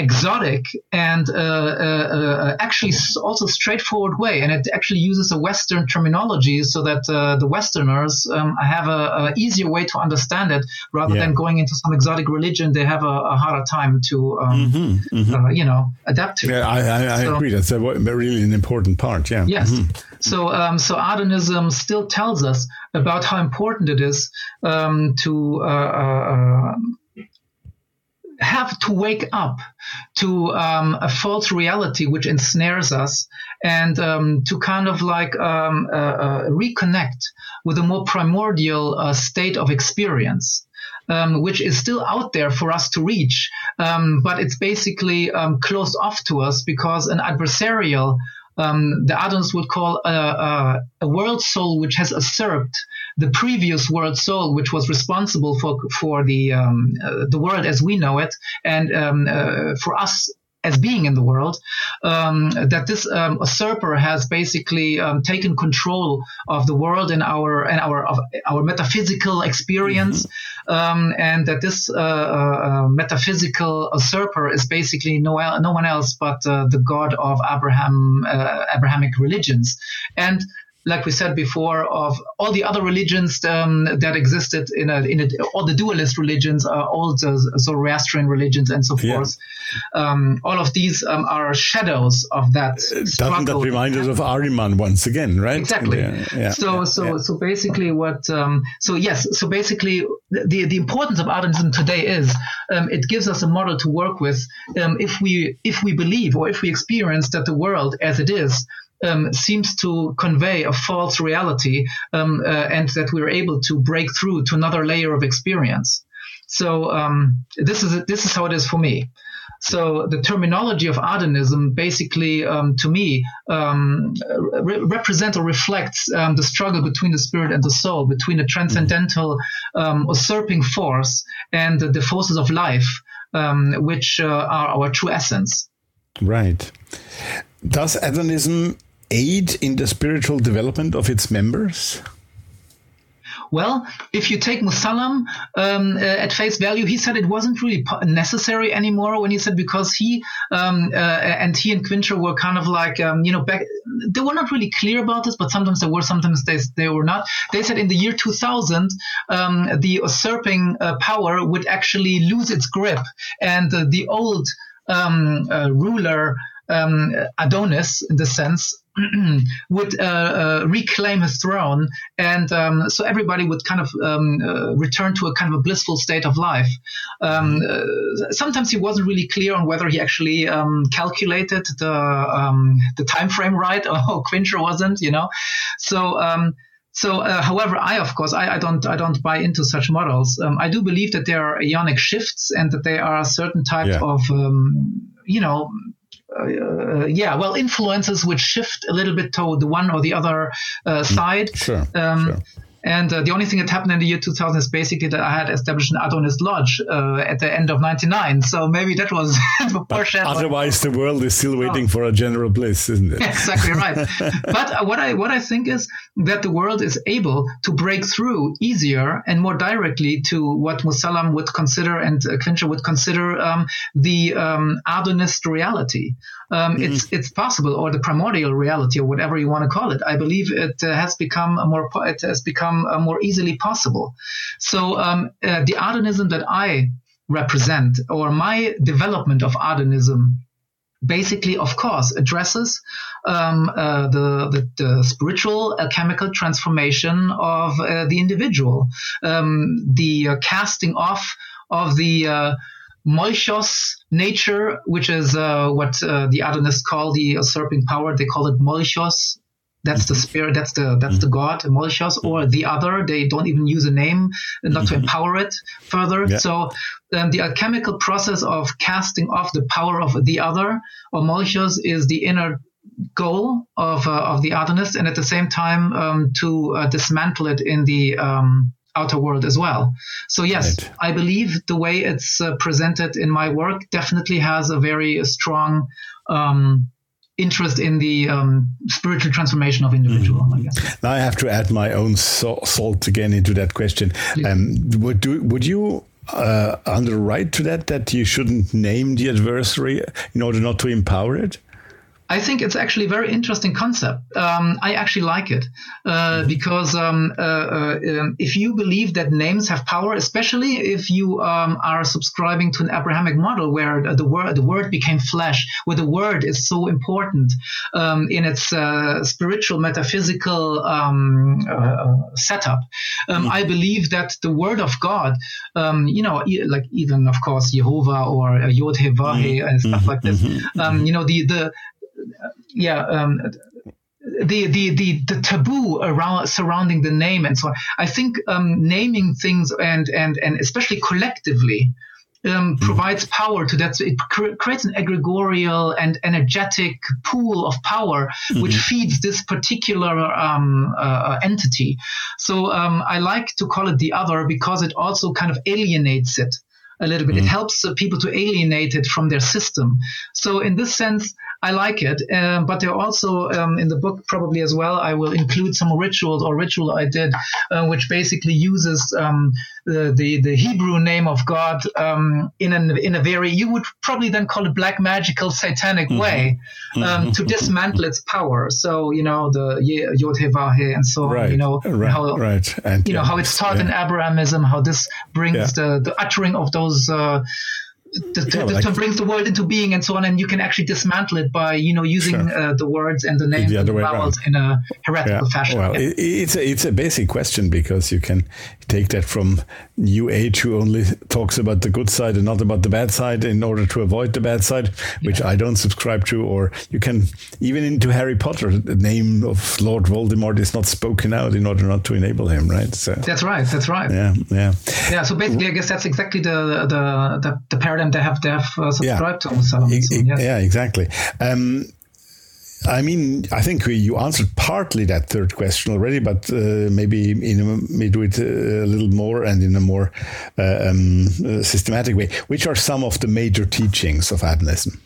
exotic and uh, uh, uh, actually also straightforward way. And it actually uses a Western terminology so that uh, the Westerners um, have a, a, easier way to understand it rather yeah. than going into some exotic religion. They have a, a harder time to, um, mm-hmm, mm-hmm. Uh, you know, adapt to. Yeah, I, I, I agree. That's a, really an important part. Yeah. Yes. Mm-hmm. So, um, so Adonism still tells us about how important it is um, to uh, have to wake up to um, a false reality which ensnares us and um, to kind of like um, uh, uh, reconnect with a more primordial uh, state of experience. Um, which is still out there for us to reach, um, but it's basically um, closed off to us because an adversarial um, the Adams would call a, a, a, world soul which has usurped the previous world soul, which was responsible for for the um, uh, the world as we know it, and um, uh, for us as being in the world, um, that this um, usurper has basically um, taken control of the world and our and our of our metaphysical experience, mm-hmm. Um, and that this uh, uh, uh, metaphysical usurper is basically no no one else but uh, the God of Abraham uh, Abrahamic religions, and like we said before, of all the other religions um, that existed in a, in a, all the dualist religions, uh, all the Zoroastrian religions and so forth. Yeah. Um, all of these um, are shadows of that. Doesn't that remind us of Ahriman once again, right? Exactly. Yeah. Yeah. So, so, so basically, what? Um, so yes. So basically, the the importance of Adonism today is um, it gives us a model to work with um, if we if we believe or if we experience that the world as it is um, seems to convey a false reality um, uh, and that we're able to break through to another layer of experience. So um, this is this is how it is for me. So the terminology of Adonism basically, um, to me, um, re- represents or reflects um, the struggle between the spirit and the soul, between a transcendental usurping force and the, the forces of life, which uh, are our true essence. Right. Does Adonism aid in the spiritual development of its members? Well, if you take Musallam um, uh, at face value, he said it wasn't really necessary anymore when he said because he um, uh, and he and Quintscher were kind of like um, you know back they were not really clear about this, but sometimes they were, sometimes they they were not. They said in the year 2000 um, the usurping uh, power would actually lose its grip, and uh, the old um, uh, ruler um, Adonis, in the sense, would uh, uh, reclaim his throne, and um, so everybody would kind of um, uh, return to a kind of a blissful state of life. Um, uh, sometimes he wasn't really clear on whether he actually um, calculated the um, the time frame right, or Quintscher wasn't, you know. So. Um, so, uh, however, I of course I, I, don't I don't buy into such models. I do believe that there are aeonic shifts and that there are certain type yeah. of you know uh, yeah, well, influences which shift a little bit toward the one or the other uh, side. Sure, um, sure. And uh, the only thing that happened in the year 2000 is basically that I had established an Adonis Lodge uh, at the end of 99. So maybe that was the portion. Otherwise, the world is still waiting oh. for a general bliss, isn't it? exactly right. but uh, what I what I think is that the world is able to break through easier and more directly to what Musallam would consider and uh, Quintscher would consider um, the um, Adonist reality. Um, mm-hmm. It's it's possible, or the primordial reality, or whatever you want to call it. I believe it uh, has become more it has become uh, more easily possible. So um, uh, the Adonism that I represent, or my development of Adonism, basically, of course, addresses um, uh, the, the, the, spiritual alchemical transformation of uh, the individual, um, the uh, casting off of the uh, Molchos nature, which is uh, what uh, the Adonists call the usurping power. They call it Molchos. That's the spirit. That's the that's the god Molchos, or the other. They don't even use a name, not to mm-hmm. empower it further. Yeah. So um, the alchemical process of casting off the power of the other or Molchos is the inner goal of uh, of the otherness and at the same time um, to uh, dismantle it in the um, outer world as well. So yes, right. I believe the way it's uh, presented in my work definitely has a very strong um, interest in the um, spiritual transformation of individual. Mm. I guess. Now I have to add my own salt again into that question. Um, would do, would you uh, underwrite to that that you shouldn't name the adversary in order not to empower it? I think it's actually a very interesting concept. Um, I actually like it uh, mm-hmm. because um, uh, uh, um, if you believe that names have power, especially if you um, are subscribing to an Abrahamic model where the word the word became flesh, where the word is so important um, in its uh, spiritual metaphysical um, uh, setup, mm-hmm. I believe that the word of God, you know, like even of course Jehovah or Yod He mm-hmm. and stuff like this, mm-hmm. you know, the the yeah, um, the, the, the, the taboo around surrounding the name and so on. I think um, naming things and, and, and especially collectively um, mm. provides power to that. So it cr- creates an egregorial and energetic pool of power mm-hmm. which feeds this particular um, uh, entity. So um, I like to call it the other because it also kind of alienates it a little bit. Mm. It helps uh, people to alienate it from their system. So in this sense, I like it. Um, but there are also um, in the book probably as well. I will include some rituals or ritual I did, uh, which basically uses um, the, the, the Hebrew name of God um, in an in a very you would probably then call it black magical satanic mm-hmm. way um, mm-hmm. to dismantle its power. So you know the Yod He and so right. on. You know right. how right. And, you know how it's taught yeah. in Abrahamism. How this brings yeah. the the uttering of those. Uh, to, to, like, to, bring the world into being and so on, and you can actually dismantle it by you know using sure. uh, the words and the names the and the vowels around. in a heretical yeah. fashion. Well, yeah. it's a, it's a basic question because you can take that from New Age, who only talks about the good side and not about the bad side, in order to avoid the bad side, which yeah. I don't subscribe to. Or you can even into Harry Potter, the name of Lord Voldemort is not spoken out in order not to enable him, right? So that's right. That's right. Yeah, yeah, yeah. So basically, I guess that's exactly the the the, the paradigm they have they have uh, subscribed yeah. to Musallam. yes. Yeah, exactly. Um, I mean, I think you answered partly that third question already, but uh, maybe in a, maybe do it uh, a little more and in a more uh, um, uh, systematic way. Which are some of the major teachings of Adonism?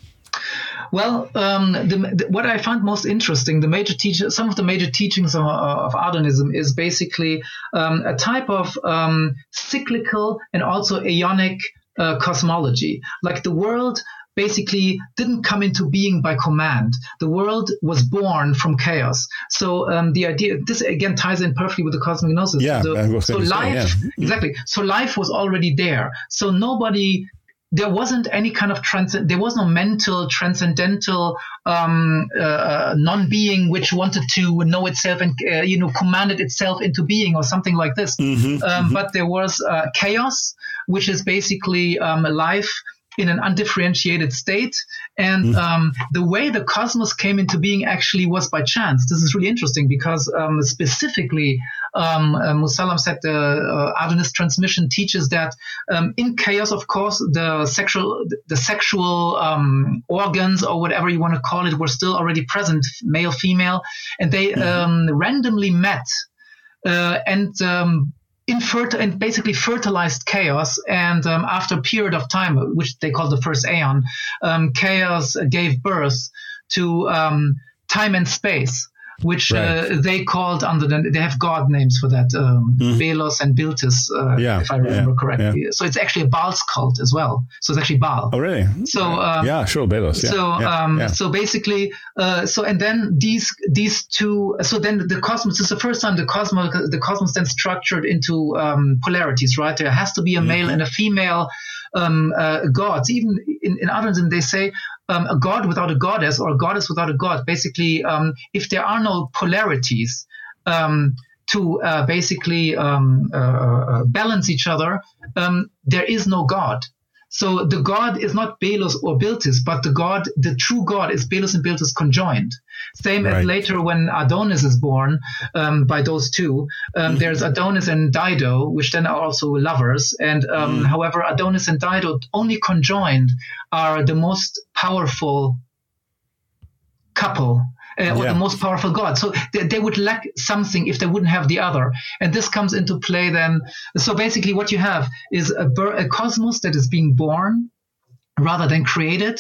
Well, um, the, the, what I find most interesting, the major teach- some of the major teachings of, of Adonism is basically um, a type of um, cyclical and also aeonic uh, cosmology. Like the world basically didn't come into being by command. The world was born from chaos. So um, the idea, this again ties in perfectly with the cosmic gnosis. Yeah, so, so life, say, yeah. exactly. So life was already there. So nobody there wasn't any kind of trans there was no mental transcendental um, uh, non-being which wanted to know itself and uh, you know commanded itself into being or something like this mm-hmm, um, mm-hmm. but there was uh, chaos which is basically um, life in an undifferentiated state. And um, the way the cosmos came into being actually was by chance. This is really interesting because um, specifically, um, uh, Musallam said the uh, Adonis transmission teaches that um, in chaos, of course, the sexual the sexual um, organs or whatever you want to call it were still already present, male, female, and they Mm-hmm. um, randomly met uh, and um, infertil and basically fertilized chaos. And um, after a period of time, which they call the first aeon, um, chaos gave birth to um, time and space. Which Right. Mm-hmm. uh, they called under the, they have god names for that, um, Belos and Biltis, uh, Yeah, if I remember yeah, correctly. So it's actually a Baal's cult as well. So it's actually Baal. Oh, really? So um, yeah, sure, Belos. Yeah, so yeah, um yeah. so basically uh so and then these these two so then the cosmos is the first time the cosmos the cosmos then structured into um polarities right there has to be a Mm-hmm. male and a female um uh, gods even in in Adonism they say um, a god without a goddess or a goddess without a god basically um if there are no polarities um to uh, basically um, uh, uh, balance each other, um, there is no God. So the God is not Belus or Biltis, but the God, the true God is Belus and Biltis conjoined. Same Right. as later when Adonis is born um, by those two. Um, There's Adonis and Dido, which then are also lovers. And um, however, Adonis and Dido only conjoined are the most powerful couple uh, or Yeah. the most powerful god. So they, they would lack something if they wouldn't have the other. And this comes into play then. So basically, what you have is a, a cosmos that is being born rather than created.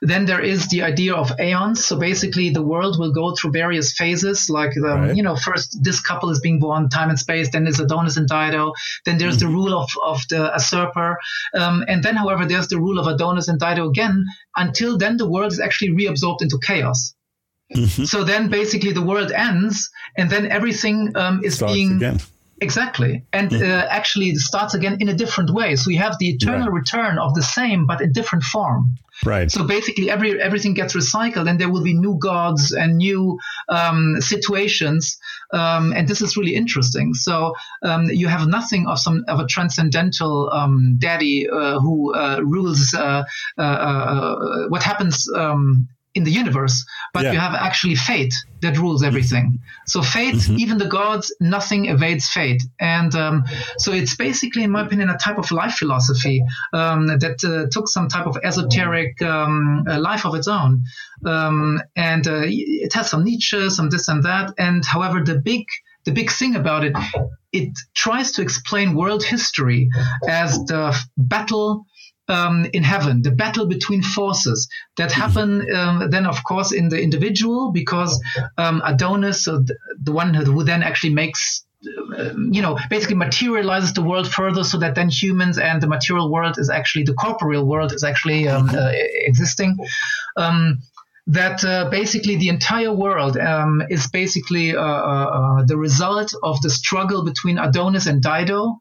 Then there is the idea of aeons. So basically, the world will go through various phases. Like, the, Right. you know, first this couple is being born, time and space. Then there's Adonis and Dido. Then there's the rule of, of the usurper. Um, and then, however, there's the rule of Adonis and Dido again. Until then, the world is actually reabsorbed into chaos. So then basically the world ends and then everything um, is Starts being again. Exactly. And uh, actually, it starts again in a different way. So you have the eternal Right. return of the same, but in different form. Right. So basically, every everything gets recycled, and there will be new gods and new um, situations, um, and this is really interesting. So um, you have nothing of some of a transcendental um, daddy uh, who uh, rules uh, uh, uh, what happens. In the universe, but Yeah. you have actually fate that rules everything. So fate, even the gods, nothing evades fate, and um, so it's basically, in my opinion, a type of life philosophy um, that uh, took some type of esoteric um, uh, life of its own, um, and uh, it has some Nietzsche, some this and that. And however, the big the big thing about it, it tries to explain world history as the battle um, in heaven, the battle between forces that happen um, then, of course, in the individual, because um, Adonis, so the, the one who, then actually makes uh, you know, basically materializes the world further so that then humans and the material world is actually the corporeal world is actually um, uh, existing. Um, that uh, basically the entire world um, is basically uh, uh, uh, the result of the struggle between Adonis and Dido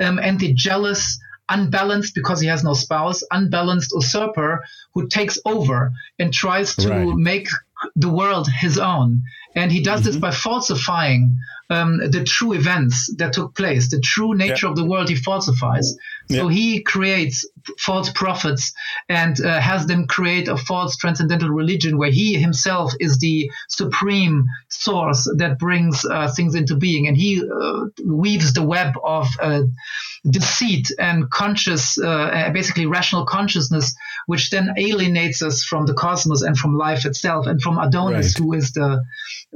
um, and the jealous, unbalanced, because he has no spouse, unbalanced usurper who takes over and tries to Right. make the world his own. And he does this by falsifying um, the true events that took place, the true nature of the world he falsifies. So Yeah. he creates false prophets and uh, has them create a false transcendental religion where he himself is the supreme source that brings uh, things into being. And he uh, weaves the web of uh, deceit and conscious, uh, basically rational consciousness, which then alienates us from the cosmos and from life itself and from Adonis, Right. who is the,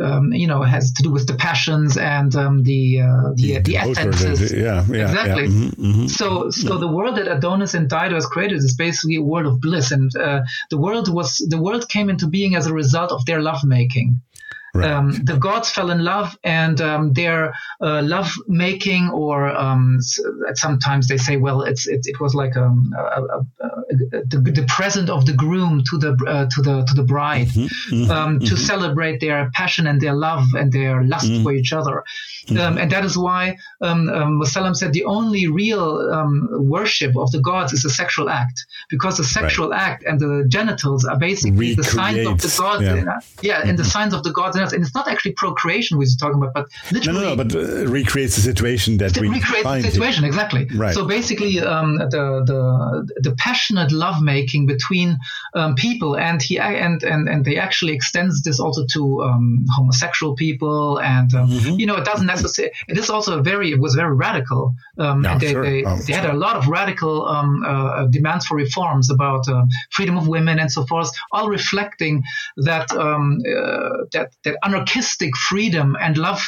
um, you know, has to do with the passions and um, the, uh, the, the, the- essences. yeah, yeah, exactly. yeah. Mhm, mhm. So, so the world that Adonis and Dido has created is basically a world of bliss, and uh, the world was the world came into being as a result of their lovemaking. Right. Um, the gods fell in love, and um, their uh, love making, or um, sometimes they say, well, it's it, it was like um, a, a, a, the, the present of the groom to the uh, to the to the bride Mm-hmm. um, to celebrate their passion and their love and their lust Mm-hmm. for each other. Um, and that is why um, um, Musallam said the only real um, worship of the gods is a sexual act, because the sexual act and the genitals are basically the signs of the gods. yeah. in- yeah, and the signs of the gods. Else. And it's not actually procreation we're talking about, but literally. No, no, no but uh, recreates the situation that we recreate the situation it. exactly. Right. So basically, um, the the the passionate lovemaking between um, people, and he and and and they actually extends this also to um, homosexual people, and um, mm-hmm. you know, it doesn't necessarily. It is also a very it was very radical. Um, no, and they, sure. they, oh, they sure. had a lot of radical um, uh, demands for reforms about uh, freedom of women and so forth, all reflecting that um, uh, that that anarchistic freedom and love,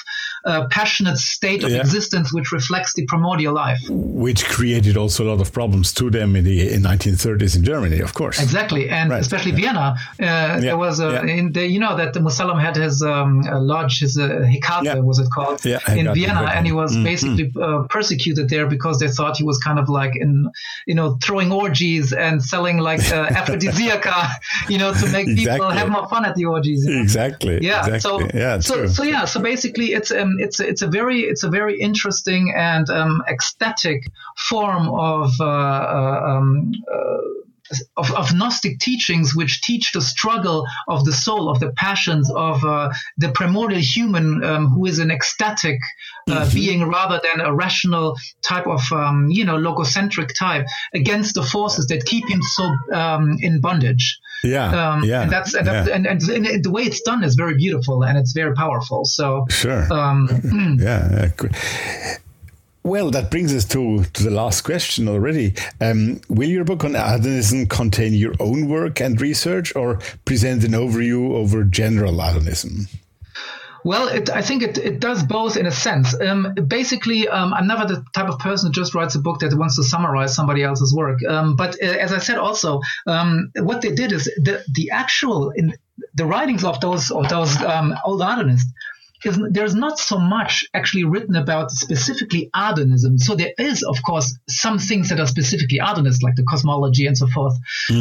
uh, passionate state of Yeah. existence, which reflects the primordial life. which created also a lot of problems to them in the in 1930s in Germany, of course. Exactly, and Right. especially Vienna. Uh, There was a, yeah. in the, you know that the Musallam had his um, lodge, his uh, Hekate, Yeah. was it called, Yeah, in Vienna, and he was Mhm. basically uh, persecuted there because they thought he was kind of like in, you know, throwing orgies and selling like uh, aphrodisiaca, you know, to make people have more fun at the orgies. you know? Exactly. yeah Exactly. so yeah. so so yeah so basically it's um it's it's a very it's a very interesting and um ecstatic form of uh, uh, um, uh, of, of Gnostic teachings, which teach the struggle of the soul, of the passions, of uh, the primordial human, um, who is an ecstatic uh, being rather than a rational type of, um, you know, logocentric type, against the forces that keep him so um, in bondage. yeah. Um, yeah. and that's and, that's, yeah. and, and, and the way it's done is very beautiful and it's very powerful. So, Sure. um, yeah. yeah, good. Well, that brings us to, to the last question already. Um, will your book on Adonism contain your own work and research or present an overview over general Adonism? well, it, I think it, it does both in a sense. Um, basically, um, I'm never the type of person who just writes a book that wants to summarize somebody else's work. Um, but uh, as I said, also, um, what they did is the the actual in the writings of those of those um, old Adonists. Is, there's not so much actually written about specifically Adonism. So there is, of course, some things that are specifically Adonist, like the cosmology and so forth.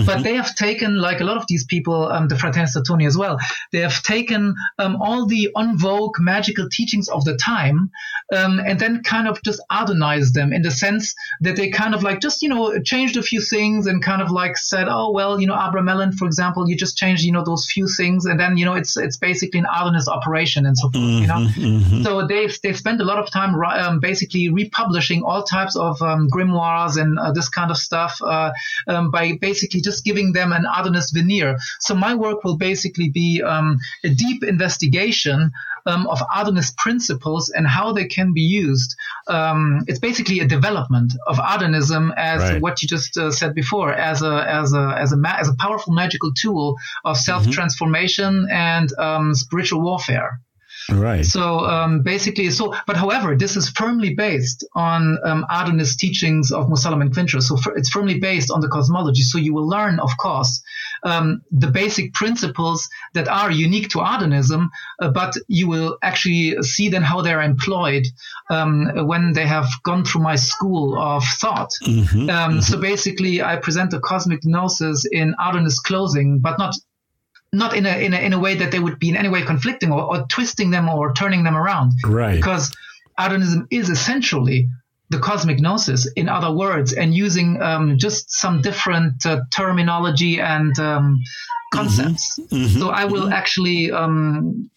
But they have taken, like a lot of these people, um, the Fraternitas Saturni as well, they have taken um, all the on vogue magical teachings of the time um, and then kind of just Adonized them in the sense that they kind of like just, you know, changed a few things and kind of like said, oh, well, you know, Abramelin, for example, you just changed, you know, those few things. And then, you know, it's, it's basically an Adonist operation and so forth, you know. So they've they've spent a lot of time um, basically republishing all types of um, grimoires and uh, this kind of stuff uh, um, by basically just giving them an Adonist veneer. So my work will basically be um, a deep investigation um, of Adonist principles and how they can be used. Um, it's basically a development of Adonism as Right. what you just uh, said before, as a as a as a ma- as a powerful magical tool of self transformation and um, spiritual warfare. Right. So um, basically, so but however, this is firmly based on um, Adonist teachings of Musallam and Quintscher. So fir- it's firmly based on the cosmology. So you will learn, of course, um, the basic principles that are unique to Adonism, uh, but you will actually see then how they're employed um, when they have gone through my school of thought. Um, So basically, I present the cosmic gnosis in Adonist clothing, but not not in a, in a in a way that they would be in any way conflicting or, or twisting them or turning them around. Right. Because Adonism is essentially the cosmic gnosis, in other words, and using um, just some different uh, terminology and um, concepts. So I will actually. Um,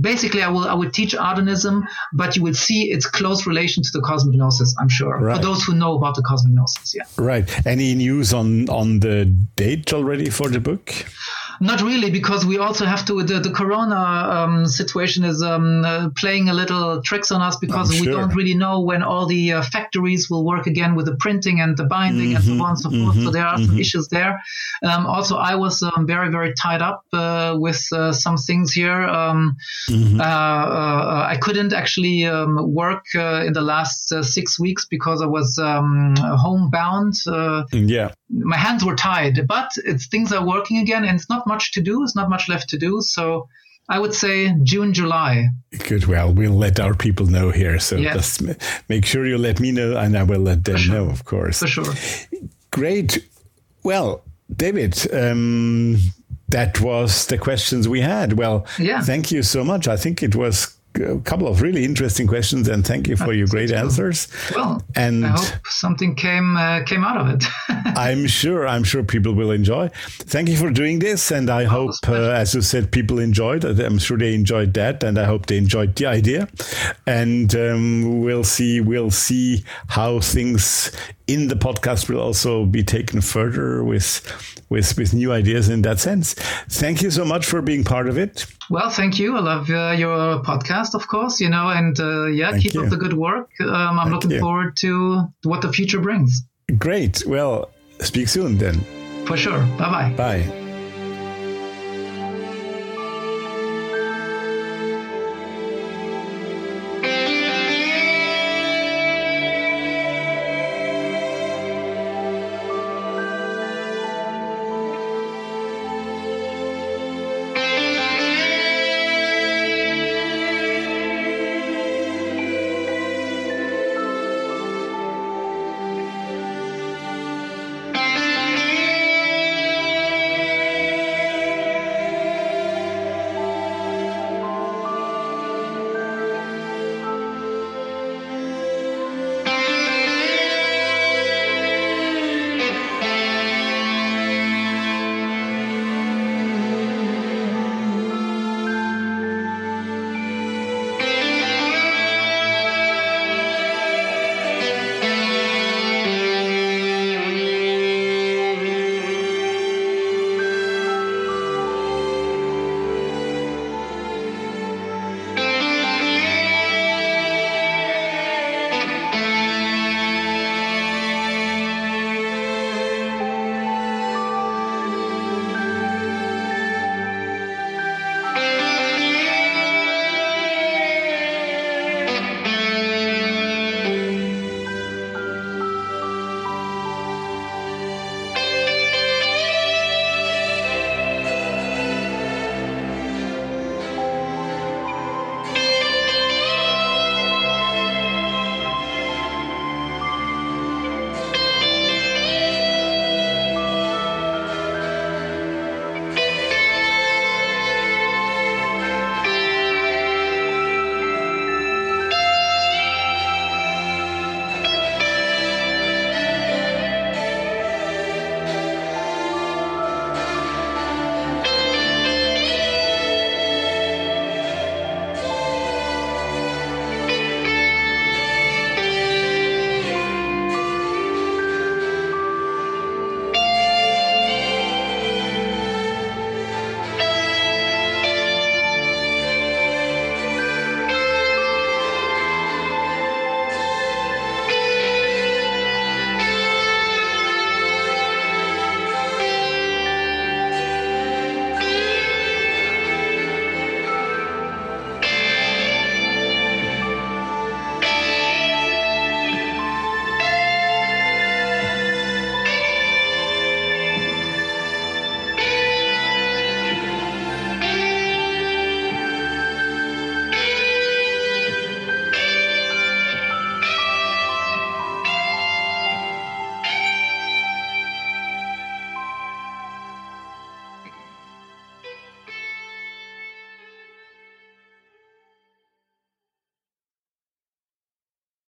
Basically, I will I would teach Adonism, but you will see its close relation to the cosmic gnosis. I'm sure Right. for those who know about the cosmic gnosis. Yeah. Right. Any news on on the date already for the book? Not really, because we also have to. The, the Corona um, situation is um, uh, playing a little tricks on us because we don't really know when all the uh, factories will work again with the printing and the binding and so on and so forth. So there are some issues there. Um, also, I was um, very very tied up uh, with uh, some things here. Um, uh, uh, I couldn't actually um, work uh, in the last uh, six weeks because I was um, homebound. Uh, Yeah. My hands were tied, but it's things are working again, and it's not much to do. It's not much left to do. So I would say June, July. Good. Well, we'll let our people know here. So Yes. just make sure you let me know, and I will let them sure. know, of course. For sure. Great. Well, David, um, that was the questions we had. Well, Yeah. thank you so much. I think it was a couple of really interesting questions, and thank you for your great answers. Well, and I hope something came uh, came out of it. I'm sure. I'm sure people will enjoy. Thank you for doing this, and I hope, uh, as you said, people enjoyed. I'm sure they enjoyed that, and I hope they enjoyed the idea. And um, we'll see. We'll see how things in the podcast will also be taken further with with with new ideas in that sense. Thank you so much for being part of it. Well, thank you. I love uh, your podcast, of course. You know, and uh, yeah, thank keep you. up the good work. Um, I'm thank looking you. forward to what the future brings. Great. Well, speak soon then. For sure. Bye-bye. Bye.